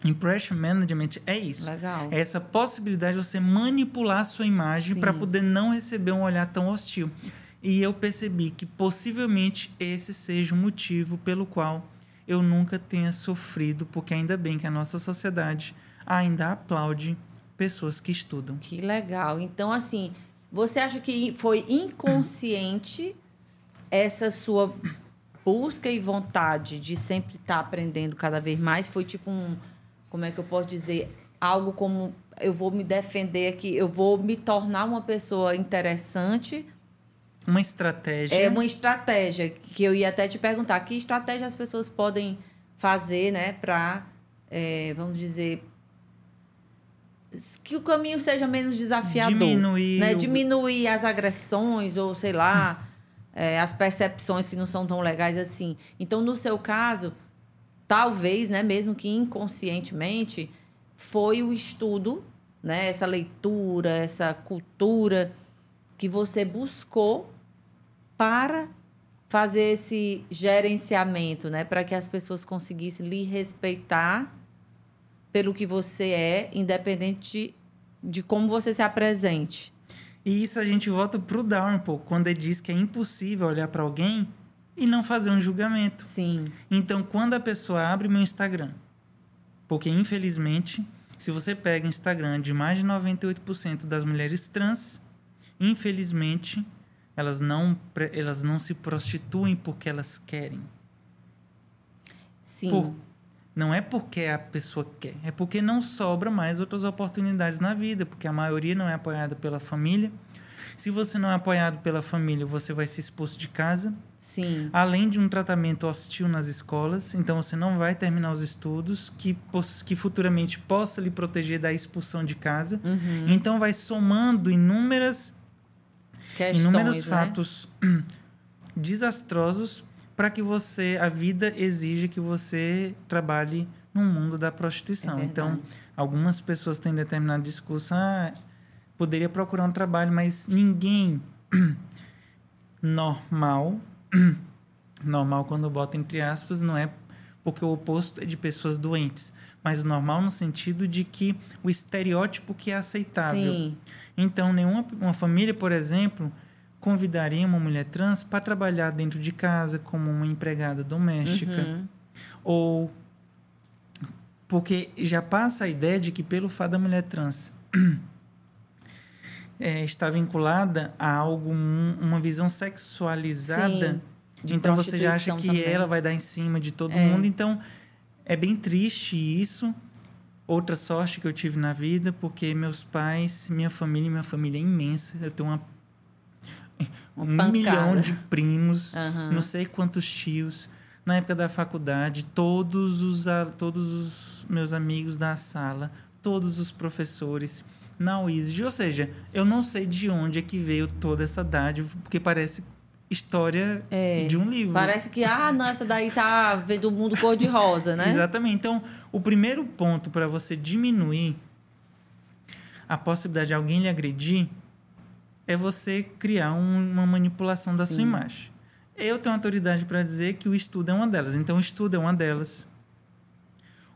impression management é isso.
Legal.
É essa possibilidade de você manipular a sua imagem para poder não receber um olhar tão hostil. E eu percebi que possivelmente esse seja o motivo pelo qual eu nunca tenha sofrido, porque ainda bem que a nossa sociedade ainda aplaude pessoas que estudam.
Que legal. Então, assim, você acha que foi inconsciente essa sua busca e vontade de sempre estar aprendendo cada vez mais? Foi tipo um. Como é que eu posso dizer? Algo como. Eu vou me defender aqui, eu vou me tornar uma pessoa interessante.
Uma estratégia.
É uma estratégia que eu ia até te perguntar. Que estratégia as pessoas podem fazer, né, para, vamos dizer, que o caminho seja menos desafiador.
Diminuir
Né? Diminuir as agressões ou, sei lá, é, as percepções que não são tão legais assim. Então, no seu caso, talvez, né, mesmo que inconscientemente, foi o estudo, né, essa leitura, essa cultura que você buscou para fazer esse gerenciamento, né, para que as pessoas conseguissem lhe respeitar pelo que você é, independente de como você se apresente.
E isso a gente volta pro Darwin um pouco, quando ele diz que é impossível olhar para alguém e não fazer um julgamento.
Sim.
Então, quando a pessoa abre meu Instagram, porque infelizmente, se você pega o Instagram de mais de 98% das mulheres trans, infelizmente, elas não, elas não se prostituem porque elas querem.
Sim.
Por- não é porque a pessoa quer, é porque não sobra mais outras oportunidades na vida, porque a maioria não é apoiada pela família. Se você não é apoiado pela família, você vai ser expulso de casa,
Sim.
além de um tratamento hostil nas escolas, então você não vai terminar os estudos que, que futuramente possa lhe proteger da expulsão de casa.
Uhum.
Então vai somando inúmeras,
Questões,
inúmeros
né?
fatos desastrosos para que você, a vida exija que você trabalhe no mundo da prostituição.
É
então, algumas pessoas têm determinado discurso, ah, poderia procurar um trabalho, mas ninguém normal, normal quando bota entre aspas, não é porque o oposto é de pessoas doentes, mas o normal no sentido de que o estereótipo que é aceitável.
Sim.
Então, nenhuma uma família, por exemplo, convidaria uma mulher trans para trabalhar dentro de casa como uma empregada doméstica
Uhum.
ou porque já passa a ideia de que pelo fato da mulher trans é, estar vinculada a algo um- uma visão sexualizada
Sim, de
então você já acha que
também.
ela vai dar em cima de todo
É.
mundo então é bem triste isso outra sorte que eu tive na vida porque meus pais minha família minha família é imensa eu tenho uma
Uma
um
pancada.
milhão de primos,
Aham.
não sei quantos tios. Na época da faculdade, todos os, todos os meus amigos da sala, todos os professores na UISG. Ou seja, eu não sei de onde é que veio toda essa dádiva, porque parece história
É.
de um livro.
Parece que, ah, não, essa daí tá vendo o mundo cor-de-rosa, né?
Exatamente. Então, o primeiro ponto para você diminuir a possibilidade de alguém lhe agredir é você criar um- uma manipulação da sua
Sim.
imagem. Eu tenho autoridade para dizer que o estudo é uma delas. Então, o estudo é uma delas.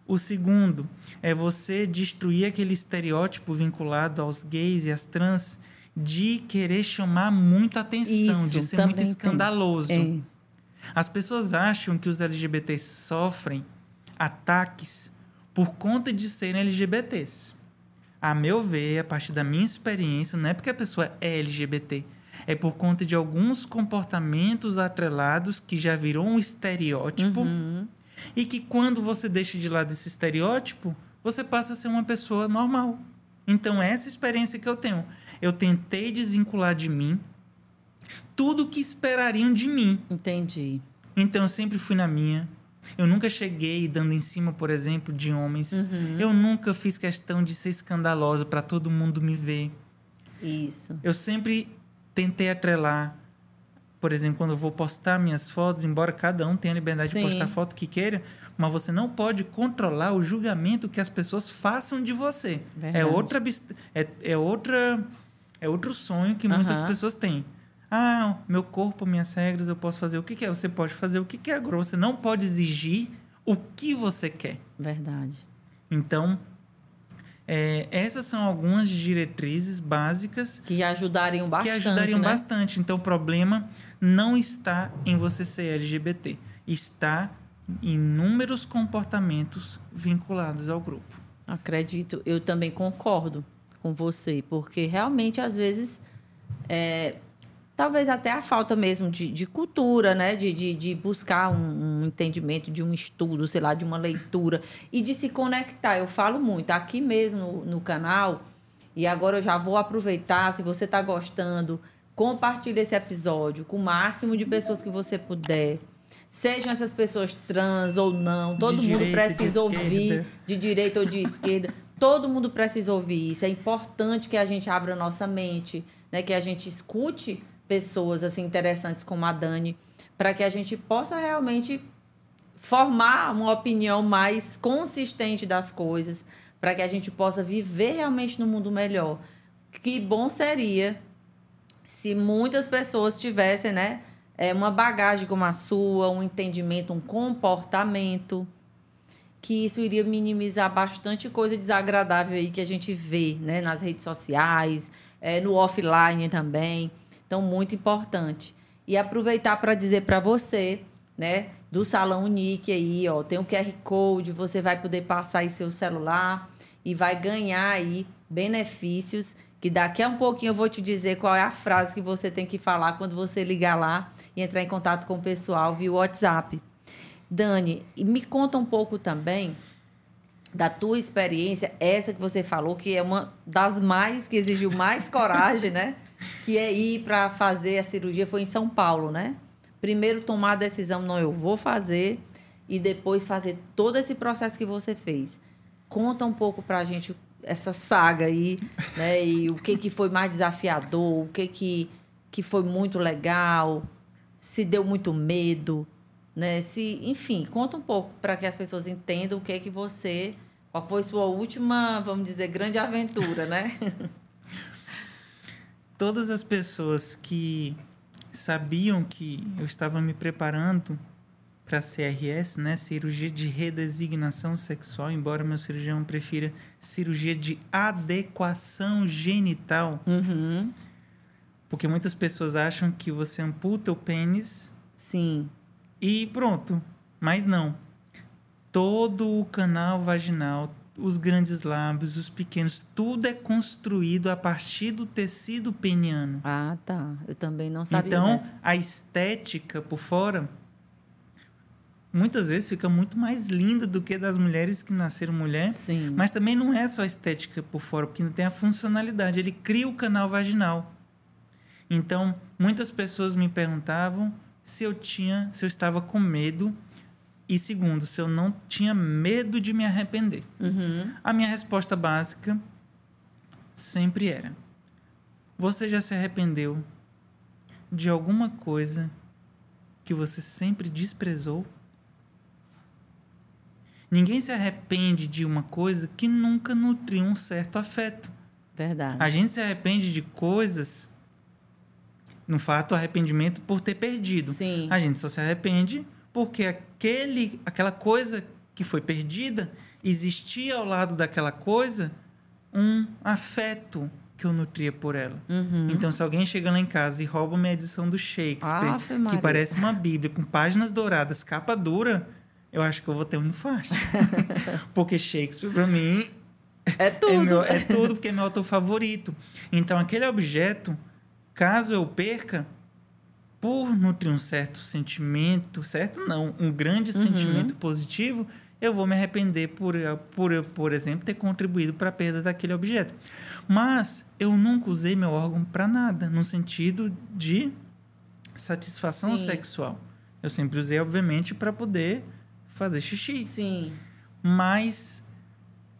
O segundo é você destruir aquele estereótipo vinculado aos gays e às trans de querer chamar muita atenção,
Isso,
de ser muito escandaloso.
É.
As pessoas acham que os LGBTs sofrem ataques por conta de serem LGBTs. A meu ver, a partir da minha experiência, não é porque a pessoa é LGBT, é por conta de alguns comportamentos atrelados que já virou um estereótipo
Uhum.
e que quando você deixa de lado esse estereótipo, você passa a ser uma pessoa normal. Então, essa experiência que eu tenho. Eu tentei desvincular de mim tudo o que esperariam de mim.
Entendi.
Então eu sempre fui na minha. Eu nunca cheguei dando em cima, por exemplo, de homens.
Uhum.
Eu nunca fiz questão de ser escandalosa para todo mundo me ver.
Isso.
Eu sempre tentei atrelar, por exemplo, quando eu vou postar minhas fotos, embora cada um tenha a liberdade
Sim.
de postar a foto que queira, mas você não pode controlar o julgamento que as pessoas façam de você. É
Verdade.
outra abs- é, é outra é outro sonho que muitas pessoas têm. Ah, meu corpo, minhas regras, eu posso fazer o que quer. Você pode fazer o que quer agora. Você não pode exigir o que você quer.
Verdade.
Então, é, essas são algumas diretrizes básicas
Que ajudariam bastante.
que ajudariam
né?
bastante. Então, o problema não está em você ser LGBT, está inúmeros comportamentos vinculados ao grupo.
Acredito, eu também concordo com você, porque realmente às vezes é, talvez até a falta mesmo de, de cultura, né? De, de, de buscar um, um entendimento, de um estudo, sei lá, de uma leitura e de se conectar. Eu falo muito aqui mesmo no, no canal, e agora eu já vou aproveitar, se você está gostando, compartilhe esse episódio com o máximo de pessoas que você puder. Sejam essas pessoas trans ou não, todo mundo
de
precisa ouvir
esquerda.
de direita ou de esquerda. Todo mundo precisa ouvir isso. É importante que a gente abra a nossa mente, né? que a gente escute pessoas assim interessantes como a Dani, para que a gente possa realmente formar uma opinião mais consistente das coisas, para que a gente possa viver realmente num mundo melhor. Que bom seria se muitas pessoas tivessem, né, é, uma bagagem como a sua, um entendimento, um comportamento, que isso iria minimizar bastante coisa desagradável aí que a gente vê, né, nas redes sociais, é, no offline também. Então, muito importante. E aproveitar para dizer para você, né, do Salão Unique aí, ó, tem o QR Code, você vai poder passar aí seu celular e vai ganhar aí benefícios que daqui a um pouquinho eu vou te dizer qual é a frase que você tem que falar quando você ligar lá e entrar em contato com o pessoal via WhatsApp. Dani, me conta um pouco também da tua experiência, essa que você falou, que é uma das mais, que exigiu mais coragem, né? Que é ir para fazer a cirurgia, foi em São Paulo, né? Primeiro tomar a decisão, não, eu vou fazer, e depois fazer todo esse processo que você fez. Conta um pouco pra gente essa saga aí, né? E o que, que foi mais desafiador, o que, que, que foi muito legal, se deu muito medo, né? Se, enfim, conta um pouco para que as pessoas entendam o que que você, qual foi sua última, vamos dizer, grande aventura, né?
Todas as pessoas que sabiam que eu estava me preparando para CRS, né, cirurgia de redesignação sexual, embora meu cirurgião prefira cirurgia de adequação genital,
Uhum.
Porque muitas pessoas acham que você amputa o pênis
Sim.
e pronto. Mas não. Todo o canal vaginal, os grandes lábios, os pequenos, tudo é construído a partir do tecido peniano.
Ah, tá. Eu também não sabia
Então,
dessa.
a estética por fora muitas vezes fica muito mais linda do que das mulheres que nasceram mulher.
Sim.
Mas também não é só a estética por fora, porque não tem a funcionalidade. Ele cria o canal vaginal. Então, muitas pessoas me perguntavam se eu tinha, se eu estava com medo e segundo, se eu não tinha medo de me arrepender.
Uhum.
A minha resposta básica sempre era: Você já se arrependeu de alguma coisa que você sempre desprezou? Ninguém se arrepende de uma coisa que nunca nutriu um certo afeto.
Verdade.
A gente se arrepende de coisas, no fato, arrependimento por ter perdido.
Sim.
A gente só se arrepende porque aquele, aquela coisa que foi perdida existia ao lado daquela coisa um afeto que eu nutria por ela.
Uhum.
Então, se alguém chega lá em casa e rouba minha edição do Shakespeare, que parece uma Bíblia com páginas douradas, capa dura, eu acho que eu vou ter um infarto. porque Shakespeare, para mim,
É tudo.
é, meu, é tudo porque é meu autor favorito. Então, aquele objeto, caso eu perca, por nutrir um certo sentimento, certo não, um grande
Uhum.
sentimento positivo, eu vou me arrepender por, por, por exemplo, ter contribuído para a perda daquele objeto. Mas eu nunca usei meu órgão para nada, no sentido de satisfação
Sim.
sexual. Eu sempre usei, obviamente, para poder fazer xixi.
Sim.
Mas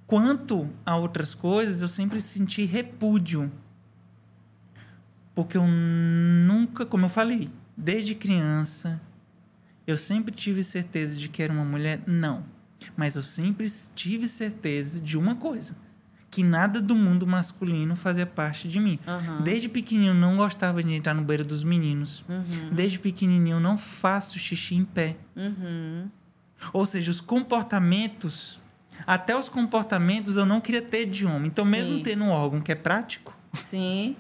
quanto a outras coisas, eu sempre senti repúdio. Porque eu nunca, como eu falei, desde criança, eu sempre tive certeza de que era uma mulher? Não. Mas eu sempre tive certeza de uma coisa: que nada do mundo masculino fazia parte de mim.
Uhum.
Desde pequenininho eu não gostava de entrar no banheiro dos meninos.
Uhum.
Desde pequenininho eu não faço xixi em pé.
Uhum.
Ou seja, os comportamentos, até os comportamentos eu não queria ter de homem. Então, mesmo
Sim.
tendo um órgão que é prático,
Sim.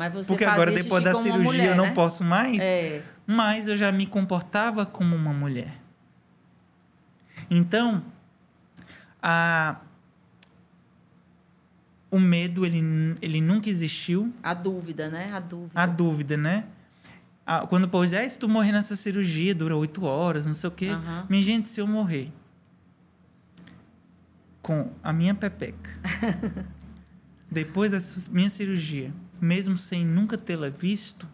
Mas você
porque agora depois da cirurgia
mulher,
eu não
né?
posso mais,
É.
mas eu já me comportava como uma mulher. Então, a o medo ele, ele nunca existiu,
A dúvida, né? A dúvida.
a dúvida, né? Ah, quando diz, ah, se tu morrer nessa cirurgia, dura oito horas, não sei o quê. Minha gente, se eu morrer com a minha pepeca, depois dessa minha cirurgia, mesmo sem nunca tê-la visto,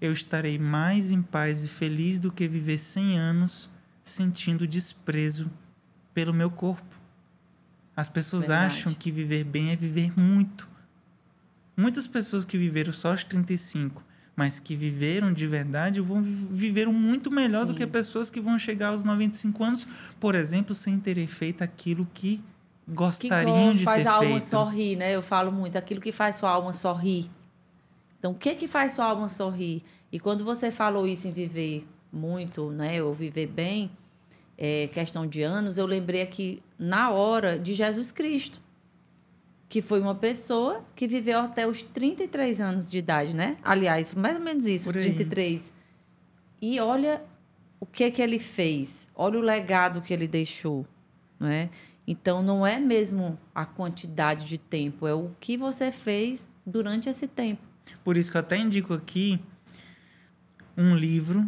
eu estarei mais em paz e feliz do que viver 100 anos sentindo desprezo pelo meu corpo. As pessoas
Verdade.
acham que viver bem é viver muito. Muitas pessoas que viveram só os 35, mas que viveram de verdade, vão vi- viveram muito melhor do
Sim.
que pessoas que vão chegar aos 95 anos, por exemplo, sem terem feito aquilo que
que
gostariam de
faz
ter
a alma
feito.
sorrir, né? Eu falo muito, aquilo que faz sua alma sorrir. Então, o que que faz sua alma sorrir? E quando você falou isso em viver muito, né? Ou viver bem, é, questão de anos, eu lembrei aqui na hora de Jesus Cristo, que foi uma pessoa que viveu até os 33 anos de idade, né? Aliás, mais ou menos isso,
Por aí.
33. E olha o que que ele fez, olha o legado que ele deixou, não é? Então não é mesmo a quantidade de tempo, é o que você fez durante esse tempo.
Por isso que eu até indico aqui um livro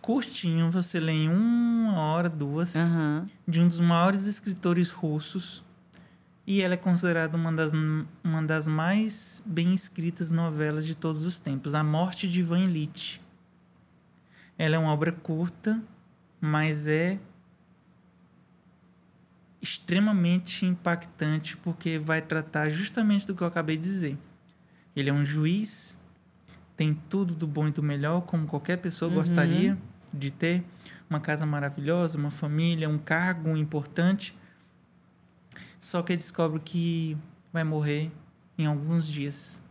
curtinho, você lê em uma hora, duas,
Aham.
de um dos maiores escritores russos. E ela é considerada uma das, uma das mais bem escritas novelas de todos os tempos, A Morte de Ivan Ilitch. Ela é uma obra curta, mas é extremamente impactante porque vai tratar justamente do que eu acabei de dizer. Ele é um juiz, tem tudo do bom e do melhor, como qualquer pessoa
Uhum.
gostaria de ter. Uma casa maravilhosa, uma família, um cargo importante. Só que ele descobre que vai morrer em alguns dias.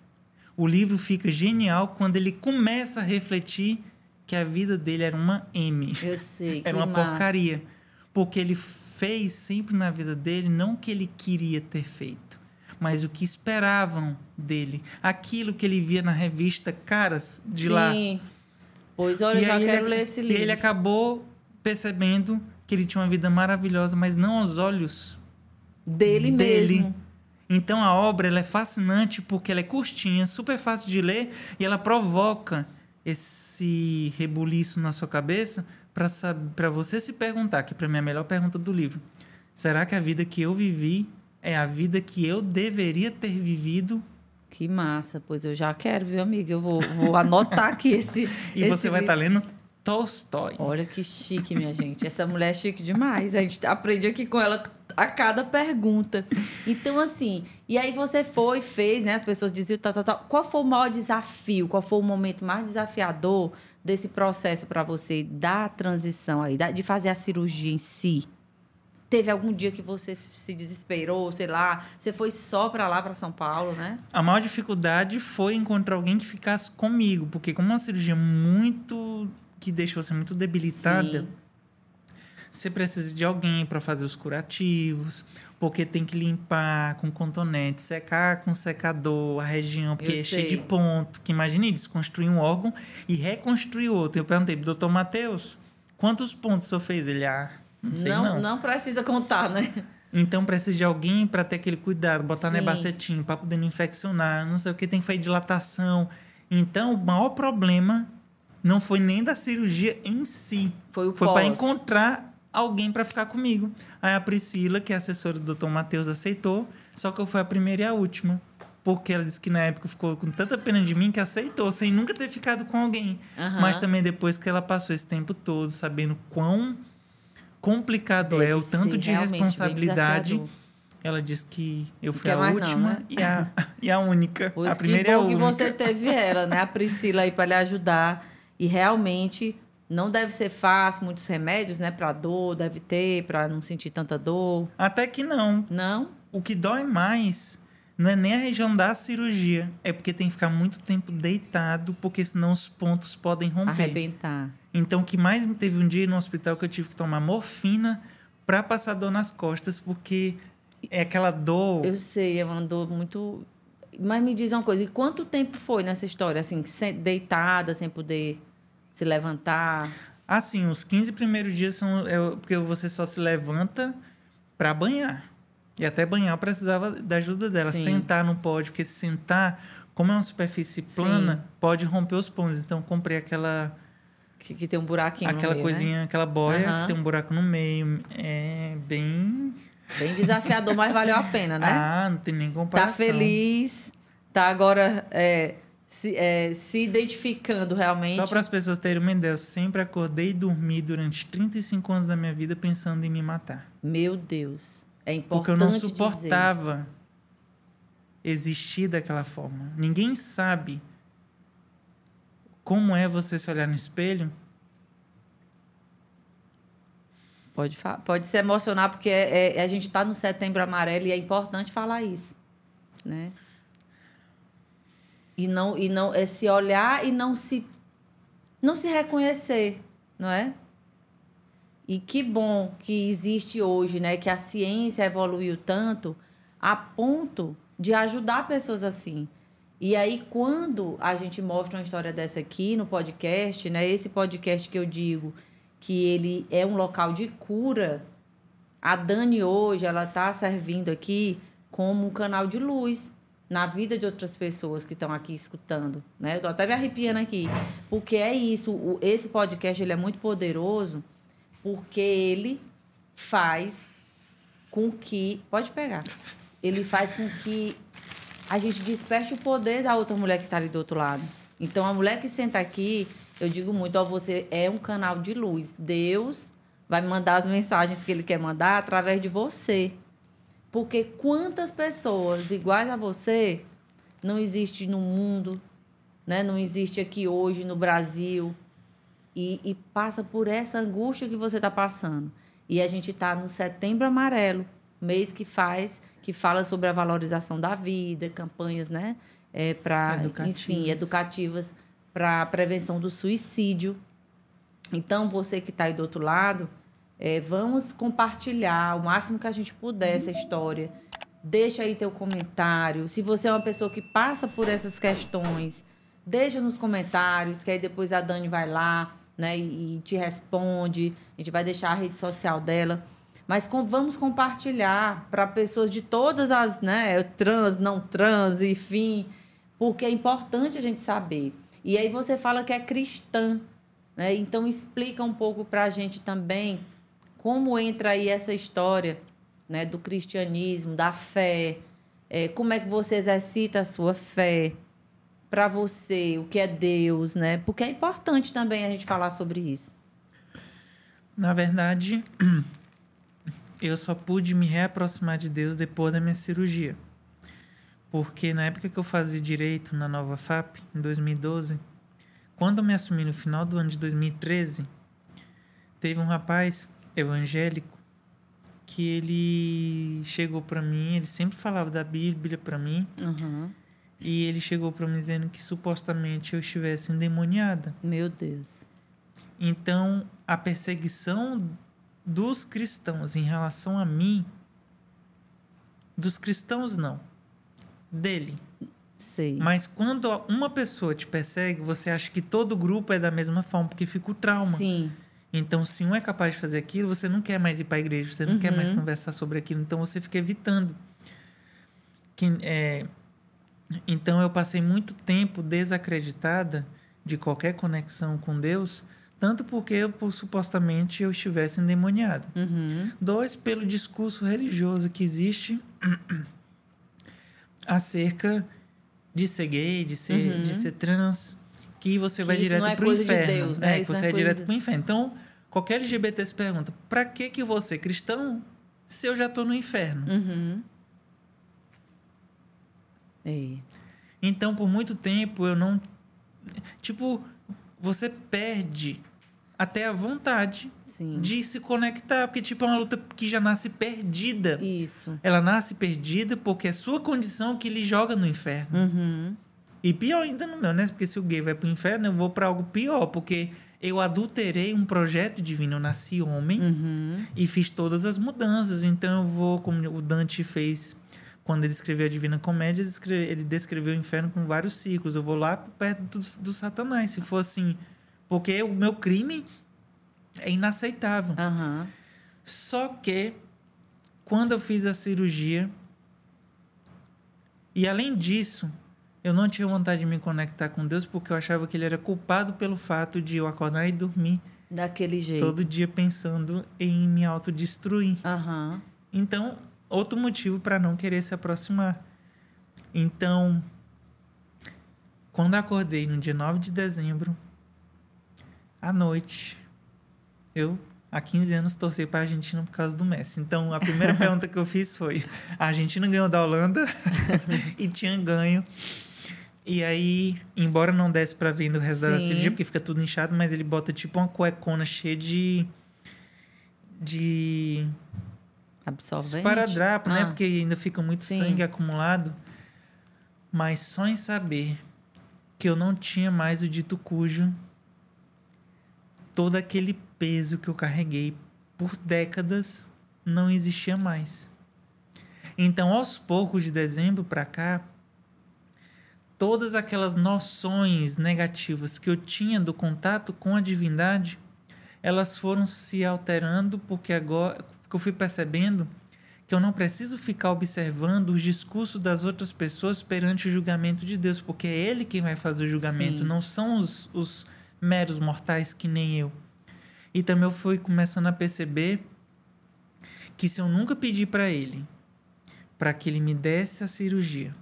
O livro fica genial quando ele começa a refletir que a vida dele era uma M.
Eu sei.
Era uma
massa.
porcaria. Porque ele fez sempre na vida dele não o que ele queria ter feito, mas o que esperavam dele. Aquilo que ele via na revista Caras de
Sim.
lá.
Pois olha, eu já quero
ele,
ler esse
e
livro.
ele acabou percebendo que ele tinha uma vida maravilhosa, mas não aos olhos
Dele,
dele.
mesmo.
Então a obra ela é fascinante porque ela é curtinha, super fácil de ler e ela provoca esse rebuliço na sua cabeça para você se perguntar, que para mim é a melhor pergunta do livro. Será que a vida que eu vivi é a vida que eu deveria ter vivido?
Que massa. Pois eu já quero, viu, amiga? Eu vou, vou anotar aqui esse.
E
esse
você vai estar lendo Tolstói.
Olha que chique, minha gente. Essa mulher é chique demais. A gente aprende aqui com ela a cada pergunta. Então, assim, e aí você foi, fez, né? As pessoas diziam tal, tal, tal. Qual foi o maior desafio? Qual foi o momento mais desafiador desse processo para você da transição aí, de fazer a cirurgia em si? Teve algum dia que você se desesperou, sei lá, você foi só para lá, para São Paulo, né?
A maior dificuldade foi encontrar alguém que ficasse comigo, porque como é uma cirurgia muito que deixa você muito debilitada,
Sim.
Você precisa de alguém para fazer os curativos, porque tem que limpar com cotonete, secar com secador a região, porque
Eu
é cheio
sei.
de ponto. Que imagine desconstruir um órgão e reconstruir outro. Eu perguntei pro doutor Matheus, quantos pontos o senhor fez? Ele, ah, não sei
não,
não.
não precisa contar, né?
Então precisa de alguém para ter aquele cuidado, botar
Sim.
nebacetinho para poder não infeccionar, não sei o que, tem que fazer dilatação. Então o maior problema não foi nem da cirurgia em si,
Foi o
foi para encontrar alguém para ficar comigo. Aí a Priscila, que é assessora do Dr. Matheus, aceitou, só que eu fui a primeira e a última. porque ela disse que na época ficou com tanta pena de mim que aceitou, sem nunca ter ficado com alguém.
Aham.
Mas também depois que ela passou esse tempo todo sabendo quão complicado
Deve
é o tanto de responsabilidade. ela disse que eu
Não
fui a
não,
última
né?
e, a, e a única.
Pois
a primeira
que
e a
bom que
única.
você teve ela, né? A Priscila aí para lhe ajudar. E realmente não deve ser fácil, muitos remédios, né? Para dor, deve ter, para não sentir tanta dor.
Até que não.
Não?
O que dói mais não é nem a região da cirurgia, é porque tem que ficar muito tempo deitado, porque senão os pontos podem romper.
Arrebentar.
Então, o que mais teve um dia no hospital que eu tive que tomar morfina para passar dor nas costas, porque é aquela dor.
Eu sei, é uma dor muito. Mas me diz uma coisa, e quanto tempo foi nessa história, assim, deitada, sem poder se levantar?
Assim, os 15 primeiros dias são é, porque você só se levanta para banhar. E até banhar precisava da ajuda dela.
Sim.
Sentar não pode, porque se sentar, como é uma superfície plana, pode romper os pontos. Então, eu comprei aquela,
Que, que tem um buraquinho
aquela
meio, né?
coisinha, aquela boia
Aham.
que tem um buraco no meio. É bem.
Bem desafiador, mas valeu a pena, né?
Ah, não tem nem
tá
comparação.
feliz, tá agora é, se, é, se identificando realmente.
Só para as pessoas terem uma ideia, eu sempre acordei e dormi durante 35 anos da minha vida pensando em me matar.
Meu Deus. É
Porque
importante
eu não
dizer.
suportava existir daquela forma. Ninguém sabe como é você se olhar no espelho.
Pode, pode se emocionar, porque é- é- a gente está no setembro amarelo e é importante falar isso. Né? E não, e não é se olhar e não se, não se reconhecer, não é? E que bom que existe hoje, né? Que a ciência evoluiu tanto a ponto de ajudar pessoas assim. E aí, quando a gente mostra uma história dessa aqui no podcast, né? Esse podcast que eu digo que ele é um local de cura, a Dani hoje, ela está servindo aqui como um canal de luz na vida de outras pessoas que estão aqui escutando, né? Eu tô até me arrepiando aqui, porque é isso, esse podcast ele é muito poderoso porque ele faz com que, pode pegar. Ele faz com que a gente desperte o poder da outra mulher que está ali do outro lado. Então, a mulher que senta aqui, eu digo muito, ó, você é um canal de luz. Deus vai mandar as mensagens que ele quer mandar através de você. Porque quantas pessoas iguais a você não existe no mundo, né? não existe aqui hoje no Brasil e, e passa por essa angústia que você está passando. E a gente está no Setembro Amarelo, mês que faz, que fala sobre a valorização da vida, campanhas, né? É, para, enfim, educativas para a prevenção do suicídio. Então, você que está aí do outro lado, é, vamos compartilhar o máximo que a gente puder essa história. Deixa aí teu comentário. Se você é uma pessoa que passa por essas questões, deixa nos comentários, que aí depois a Dani vai lá né, e, e te responde. A gente vai deixar a rede social dela. Mas com- vamos compartilhar para pessoas de todas as, né, trans, não trans, enfim, porque é importante a gente saber. E aí você fala que é cristã, né? Então explica um pouco para a gente também como entra aí essa história, né, do cristianismo, da fé, é, como é que você exercita a sua fé para você, o que é Deus, né? Porque é importante também a gente falar sobre isso.
Na verdade, eu só pude me reaproximar de Deus depois da minha cirurgia. Porque na época que eu fazia direito na Nova FAP, em 2012, quando eu me assumi no final do ano de 2013, teve um rapaz evangélico que ele chegou para mim, ele sempre falava da Bíblia para mim,
Uhum.
e ele chegou para mim dizendo que supostamente eu estivesse endemoniada.
Meu Deus.
Então, a perseguição dos cristãos em relação a mim, dos cristãos não, dele.
Sei.
Mas quando uma pessoa te persegue, você acha que todo grupo é da mesma forma, porque fica o trauma.
Sim.
Então, se um é capaz de fazer aquilo, você não quer mais ir para a igreja, você não quer mais
Uhum.
conversar sobre aquilo, então você fica evitando. Que, é, então, eu passei muito tempo desacreditada de qualquer conexão com Deus, tanto porque eu, por, supostamente eu estivesse endemoniada.
Uhum.
Dois, pelo discurso religioso que existe acerca de ser gay, de ser, de ser trans, que você vai
isso
direto
é coisa de
inferno.
Deus, né?
É, que
Isso
você
é
é direto
de-
pro inferno. Então, qualquer LGBT se pergunta: pra que que você é cristão se eu já tô no inferno?
Uhum. É.
Então, por muito tempo, eu não. Tipo, você perde até a vontade
Sim.
de se conectar, porque, tipo, é uma luta que já nasce perdida.
Isso.
Ela nasce perdida porque é sua condição que lhe joga no inferno.
Uhum.
E pior ainda no meu, né? Porque se o gay vai pro inferno, eu vou para algo pior, porque eu adulterei um projeto divino. Eu nasci homem
Uhum.
e fiz todas as mudanças. Então eu vou, como o Dante fez quando ele escreveu a Divina Comédia, ele, escreve- ele descreveu o inferno com vários ciclos. Eu vou lá perto do, do Satanás, se for assim. Porque o meu crime é inaceitável.
Aham.
Só que quando eu fiz a cirurgia e além disso, eu não tinha vontade de me conectar com Deus porque eu achava que ele era culpado pelo fato de eu acordar e dormir
Daquele jeito.
todo dia pensando em me autodestruir.
Aham.
Então, outro motivo para não querer se aproximar. Então, quando acordei no dia 9 de dezembro, à noite, eu, há 15 anos, torci para a Argentina por causa do Messi. Então, a primeira pergunta que eu fiz foi: a Argentina ganhou da Holanda e tinha ganho. E aí, embora não desse para ver no resto da cirurgia, porque fica tudo inchado, mas ele bota tipo uma cuecona cheia de. de
Absorvente.
Esparadrapo, né?
Ah.
Porque ainda fica muito
Sim.
sangue acumulado. Mas só em saber que eu não tinha mais o dito cujo, todo aquele peso que eu carreguei por décadas não existia mais. Então, aos poucos de dezembro para cá, todas aquelas noções negativas que eu tinha do contato com a divindade, elas foram se alterando porque agora porque eu fui percebendo que eu não preciso ficar observando os discursos das outras pessoas perante o julgamento de Deus, porque é Ele quem vai fazer o julgamento,
Sim.
não são os, os meros mortais que nem eu. E também eu fui começando a perceber que se eu nunca pedir para Ele para que Ele me desse a cirurgia,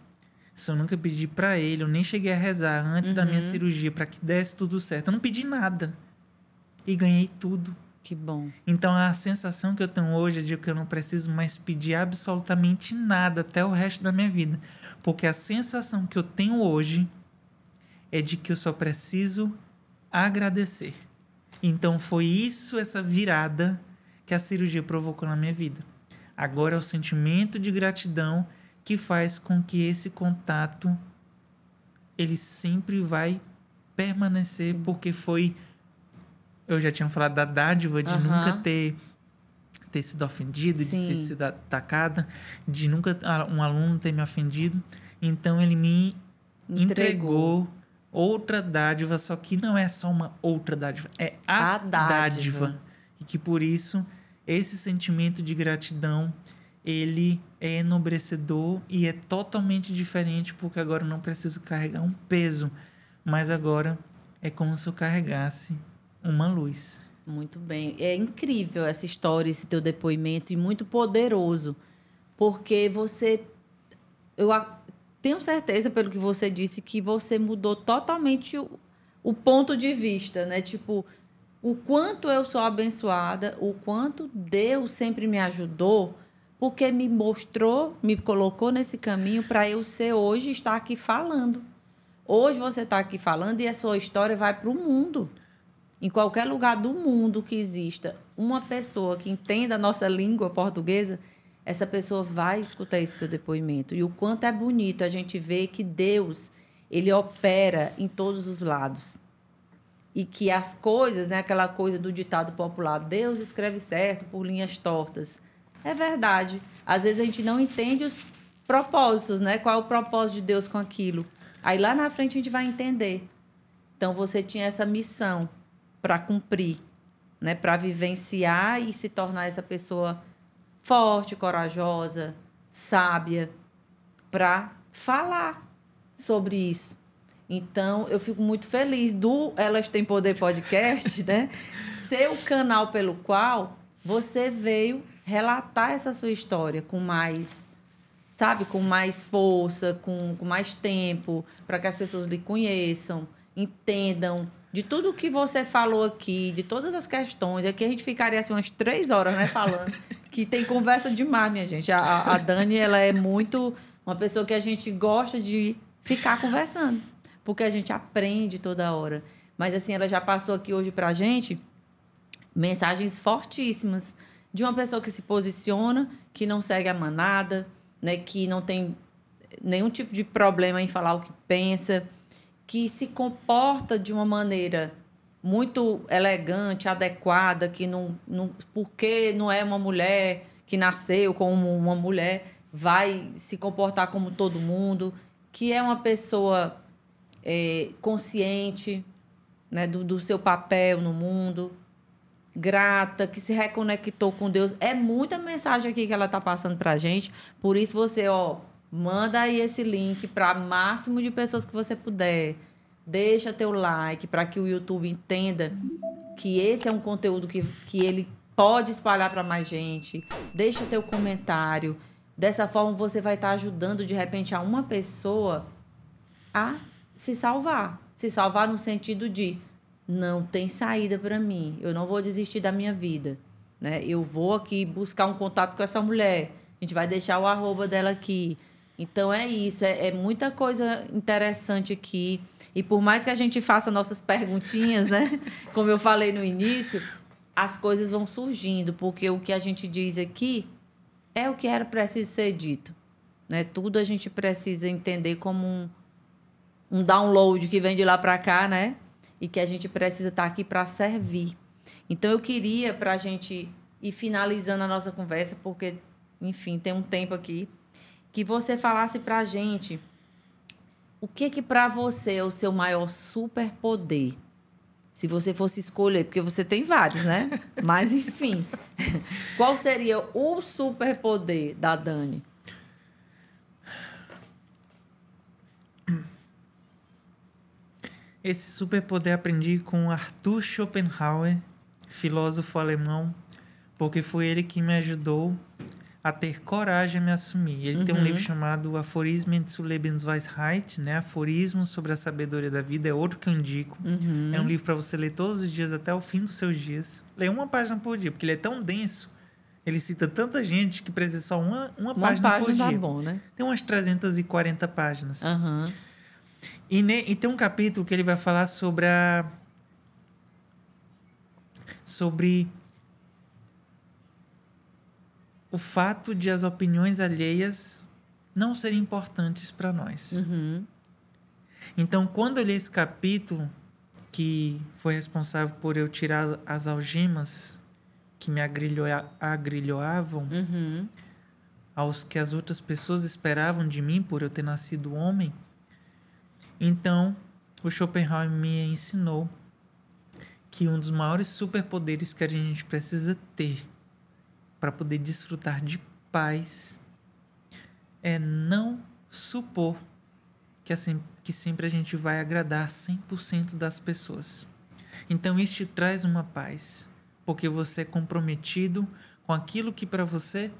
se eu nunca pedi para Ele, eu nem cheguei a rezar antes da minha
Uhum.
cirurgia para que desse tudo certo, eu não pedi nada e ganhei tudo.
Que bom.
Então a sensação que eu tenho hoje é de que eu não preciso mais pedir absolutamente nada até o resto da minha vida. Porque a sensação que eu tenho hoje é de que eu só preciso agradecer. Então foi isso, essa virada que a cirurgia provocou na minha vida. Agora é o sentimento de gratidão que faz com que esse contato ele sempre vai permanecer porque foi eu já tinha falado da dádiva de
Aham.
nunca ter ter sido ofendido, de
Sim.
ter sido atacada, de nunca um aluno ter me ofendido. Então ele me entregou, outra dádiva, só que não é só uma outra dádiva, é a,
A dádiva.
dádiva. E que por isso esse sentimento de gratidão ele é enobrecedor e é totalmente diferente porque agora eu não preciso carregar um peso, mas agora é como se eu carregasse uma luz.
Muito bem. É incrível essa história, esse teu depoimento e muito poderoso, porque você eu tenho certeza pelo que você disse que você mudou totalmente o, o ponto de vista, né? Tipo, o quanto eu sou abençoada, o quanto Deus sempre me ajudou, porque me mostrou, me colocou nesse caminho para eu ser hoje estar aqui falando. Hoje você está aqui falando e a sua história vai para o mundo. Em qualquer lugar do mundo que exista uma pessoa que entenda a nossa língua portuguesa, essa pessoa vai escutar esse seu depoimento. E o quanto é bonito a gente ver que Deus, ele opera em todos os lados. E que as coisas, né, aquela coisa do ditado popular, Deus escreve certo por linhas tortas. É verdade. Às vezes a gente não entende os propósitos, né? Qual é o propósito de Deus com aquilo. Aí lá na frente a gente vai entender. Então você tinha essa missão para cumprir, né? Para vivenciar e se tornar essa pessoa forte, corajosa, sábia, para falar sobre isso. Então, eu fico muito feliz do Elas Têm Poder Podcast, né? Ser o canal pelo qual você veio relatar essa sua história com mais sabe, com mais força, com, com mais tempo, para que as pessoas lhe conheçam, entendam de tudo que você falou aqui, de todas as questões. Aqui a gente ficaria assim umas três horas, né, falando. que tem conversa demais, minha gente. A, a Dani, ela é muito uma pessoa que a gente gosta de ficar conversando, porque a gente aprende toda hora. Mas assim, ela já passou aqui hoje pra gente mensagens fortíssimas de uma pessoa que se posiciona, que não segue a manada, né, que não tem nenhum tipo de problema em falar o que pensa, que se comporta de uma maneira muito elegante, adequada, que não, não porque não é uma mulher que nasceu como uma mulher, vai se comportar como todo mundo, que é uma pessoa é, consciente né, do, do seu papel no mundo, grata, que se reconectou com Deus. É muita mensagem aqui que ela está passando para a gente. Por isso você, ó, manda aí esse link para máximo de pessoas que você puder. Deixa teu like para que o YouTube entenda que esse é um conteúdo que, que ele pode espalhar para mais gente. Deixa teu comentário. Dessa forma você vai estar tá ajudando de repente a uma pessoa a se salvar. Se salvar no sentido de não tem saída para mim. Eu não vou desistir da minha vida. Né? Eu vou aqui buscar um contato com essa mulher. A gente vai deixar o arroba dela aqui. Então é isso, é, é muita coisa interessante aqui. E por mais que a gente faça nossas perguntinhas, né? Como eu falei no início, as coisas vão surgindo, porque o que a gente diz aqui é o que era preciso ser dito. Né? Tudo a gente precisa entender como um, um download que vem de lá para cá, né? E que a gente precisa estar aqui para servir. Então, eu queria, para a gente ir finalizando a nossa conversa, porque, enfim, tem um tempo aqui, que você falasse para a gente o que que para você é o seu maior superpoder? Se você fosse escolher, porque você tem vários, né? Mas, enfim, qual seria o superpoder da Dani?
Esse superpoder aprendi com Arthur Schopenhauer, filósofo alemão, porque foi ele que me ajudou a ter coragem a me assumir. Ele uhum. tem um uhum. livro chamado Aforismen zu Lebensweisheit, né? Aforismos sobre a sabedoria da vida, é outro que eu indico. Uhum. É um livro para você ler todos os dias até o fim dos seus dias. Lê uma página por dia, porque ele é tão denso. Ele cita tanta gente que precisa só uma, uma, uma página, página por dia. Tá
bom, né?
Tem umas 340 páginas.
Uhum.
E, ne, e tem um capítulo que ele vai falar sobre a. sobre o fato de as opiniões alheias não serem importantes para nós.
Uhum.
Então, quando eu li esse capítulo, que foi responsável por eu tirar as algemas que me agrilhoa, agrilhoavam,
uhum.
aos que as outras pessoas esperavam de mim por eu ter nascido homem, então, o Schopenhauer me ensinou que um dos maiores superpoderes que a gente precisa ter para poder desfrutar de paz é não supor que, assim, que sempre a gente vai agradar 100% das pessoas. Então, isso te traz uma paz, porque você é comprometido com aquilo que para você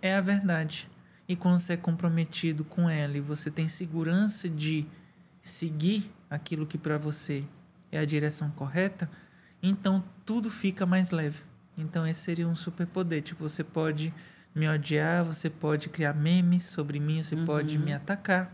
é a verdade. E quando você é comprometido com ela e você tem segurança de seguir aquilo que para você é a direção correta, então tudo fica mais leve. Então esse seria um superpoder. Tipo, você pode me odiar, você pode criar memes sobre mim, você uhum. pode me atacar.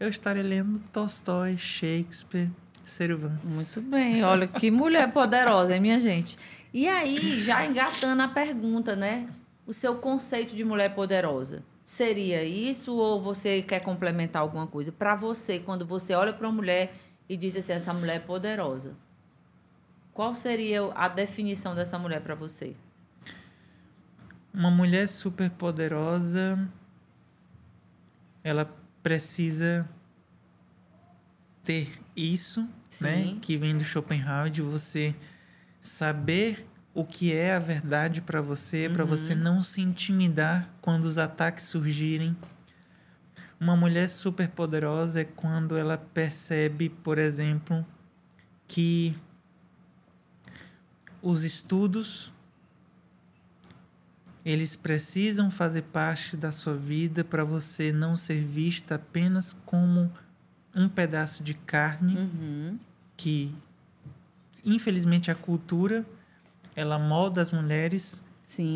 Eu estarei lendo Tolstói, Shakespeare, Cervantes.
Muito bem, olha que mulher poderosa, hein, minha gente? E aí, já engatando a pergunta, né? O seu conceito de mulher poderosa seria isso ou você quer complementar alguma coisa? Para você, quando você olha para uma mulher e diz assim, essa mulher é poderosa, qual seria a definição dessa mulher para você?
Uma mulher super poderosa, ela precisa ter isso, né? Sim. né? Que vem do Schopenhauer, de você saber o que é a verdade para você, uhum. para você não se intimidar quando os ataques surgirem. Uma mulher super poderosa é quando ela percebe, por exemplo, que os estudos eles precisam fazer parte da sua vida para você não ser vista apenas como um pedaço de carne
Uhum.
que infelizmente a cultura ela molda as mulheres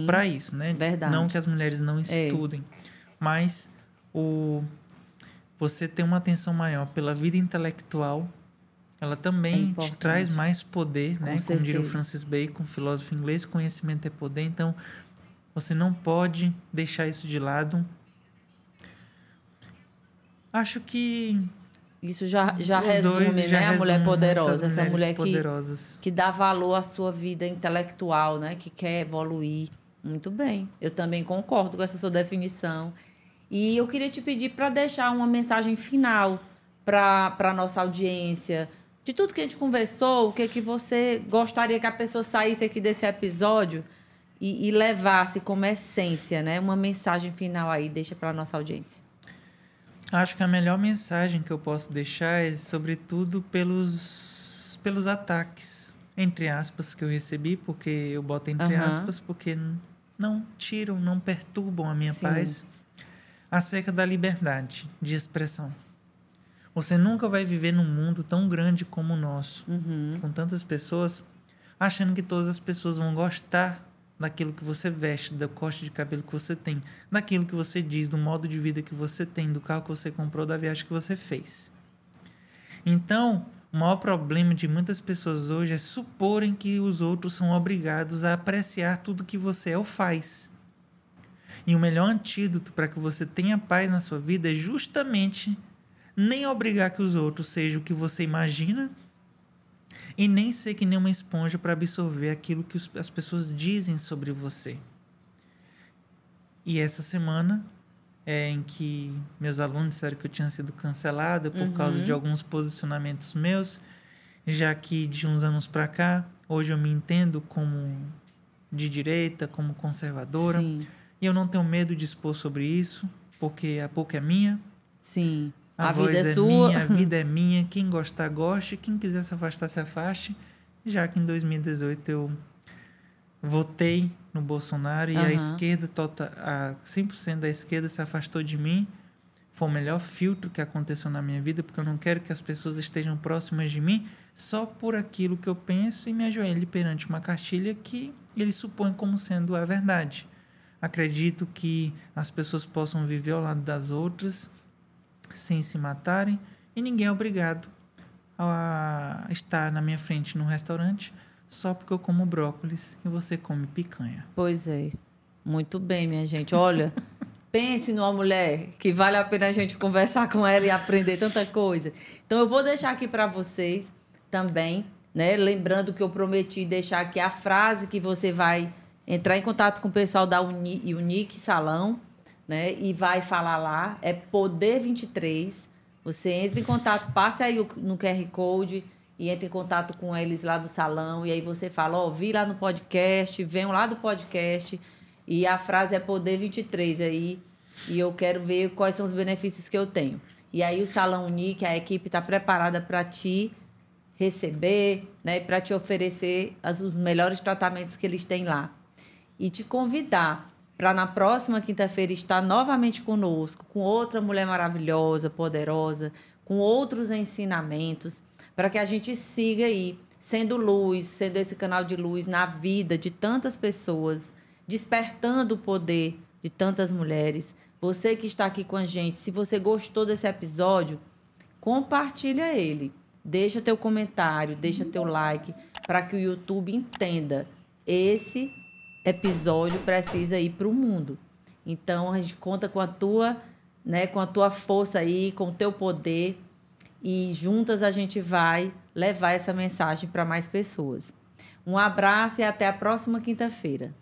para isso, né?
Verdade.
Não que as mulheres não estudem, mas o você ter uma atenção maior pela vida intelectual, ela
É
também te
importante.
traz mais poder,
Com
né? Como diria o
certeza.
Francis Bacon, filósofo inglês, conhecimento é poder. Então, você não pode deixar isso de lado. Acho que
Isso já, já
os
resume,
dois
né?
já
a mulher
resumem
poderosa. Essa mulher que,
poderosas.
que dá valor à sua vida intelectual, né? Que quer evoluir. Muito bem. Eu também concordo com essa sua definição. E eu queria te pedir para deixar uma mensagem final para a nossa audiência. De tudo que a gente conversou, o que, que você gostaria que a pessoa saísse aqui desse episódio e, e levasse como essência, né? Uma mensagem final aí, deixa para a nossa audiência.
Acho que a melhor mensagem que eu posso deixar é, sobretudo, pelos, pelos ataques, entre aspas, que eu recebi, porque eu boto entre
Aham.
aspas, porque não tiram, não perturbam a minha
Sim.
paz, acerca da liberdade de expressão. Você nunca vai viver num mundo tão grande como o nosso,
Uhum.
com tantas pessoas, achando que todas as pessoas vão gostar daquilo que você veste, do corte de cabelo que você tem, daquilo que você diz, do modo de vida que você tem, do carro que você comprou, da viagem que você fez. Então, o maior problema de muitas pessoas hoje é suporem que os outros são obrigados a apreciar tudo que você é ou faz. E o melhor antídoto para que você tenha paz na sua vida é justamente nem obrigar que os outros sejam o que você imagina e nem ser que nem uma esponja para absorver aquilo que os- as pessoas dizem sobre você. E essa semana é em que meus alunos disseram que eu tinha sido cancelada por causa de alguns posicionamentos meus, já que de uns anos para cá, hoje eu me entendo como de direita, como conservadora,
Sim,
e eu não tenho medo de expor sobre isso, porque a boca é minha,
sim.
A,
A, vida é,
é
sua.
minha, a vida é minha. Quem gostar, goste. Quem quiser se afastar, se afaste. Já que em 2018 eu votei no Bolsonaro e a
Aham.
esquerda, tota, a 100% da esquerda se afastou de mim. Foi o melhor filtro que aconteceu na minha vida, porque eu não quero que as pessoas estejam próximas de mim só por aquilo que eu penso e me ajoelhe perante uma cartilha que eles supõem como sendo a verdade. Acredito que as pessoas possam viver ao lado das outras sem se matarem e ninguém é obrigado a estar na minha frente num restaurante só porque eu como brócolis e você come picanha.
Pois é. Muito bem, minha gente. Olha, pense numa mulher que vale a pena a gente conversar com ela e aprender tanta coisa. Então eu vou deixar aqui para vocês também, né? Lembrando que eu prometi deixar aqui a frase que você vai entrar em contato com o pessoal da Uni, Unique Salão, né? E vai falar lá, é Poder 23. Você entra em contato, passe aí no QR Code e entre em contato com eles lá do salão. E aí você fala, ó, vi lá no podcast, venham lá do podcast. E a frase é Poder 23 aí. E eu quero ver quais são os benefícios que eu tenho. E aí o Salão Unique, a equipe está preparada para te receber, né? Para te oferecer as- os melhores tratamentos que eles têm lá e te convidar para na próxima quinta-feira estar novamente conosco, com outra mulher maravilhosa, poderosa, com outros ensinamentos, para que a gente siga aí sendo luz, sendo esse canal de luz na vida de tantas pessoas, despertando o poder de tantas mulheres. Você que está aqui com a gente, se você gostou desse episódio, compartilha ele. Deixa teu comentário, deixa teu like para que o YouTube entenda. Esse episódio precisa ir para o mundo. Então a gente conta com a tua, né, com a tua força aí, com o teu poder e juntas a gente vai levar essa mensagem para mais pessoas. Um abraço e até a próxima quinta-feira.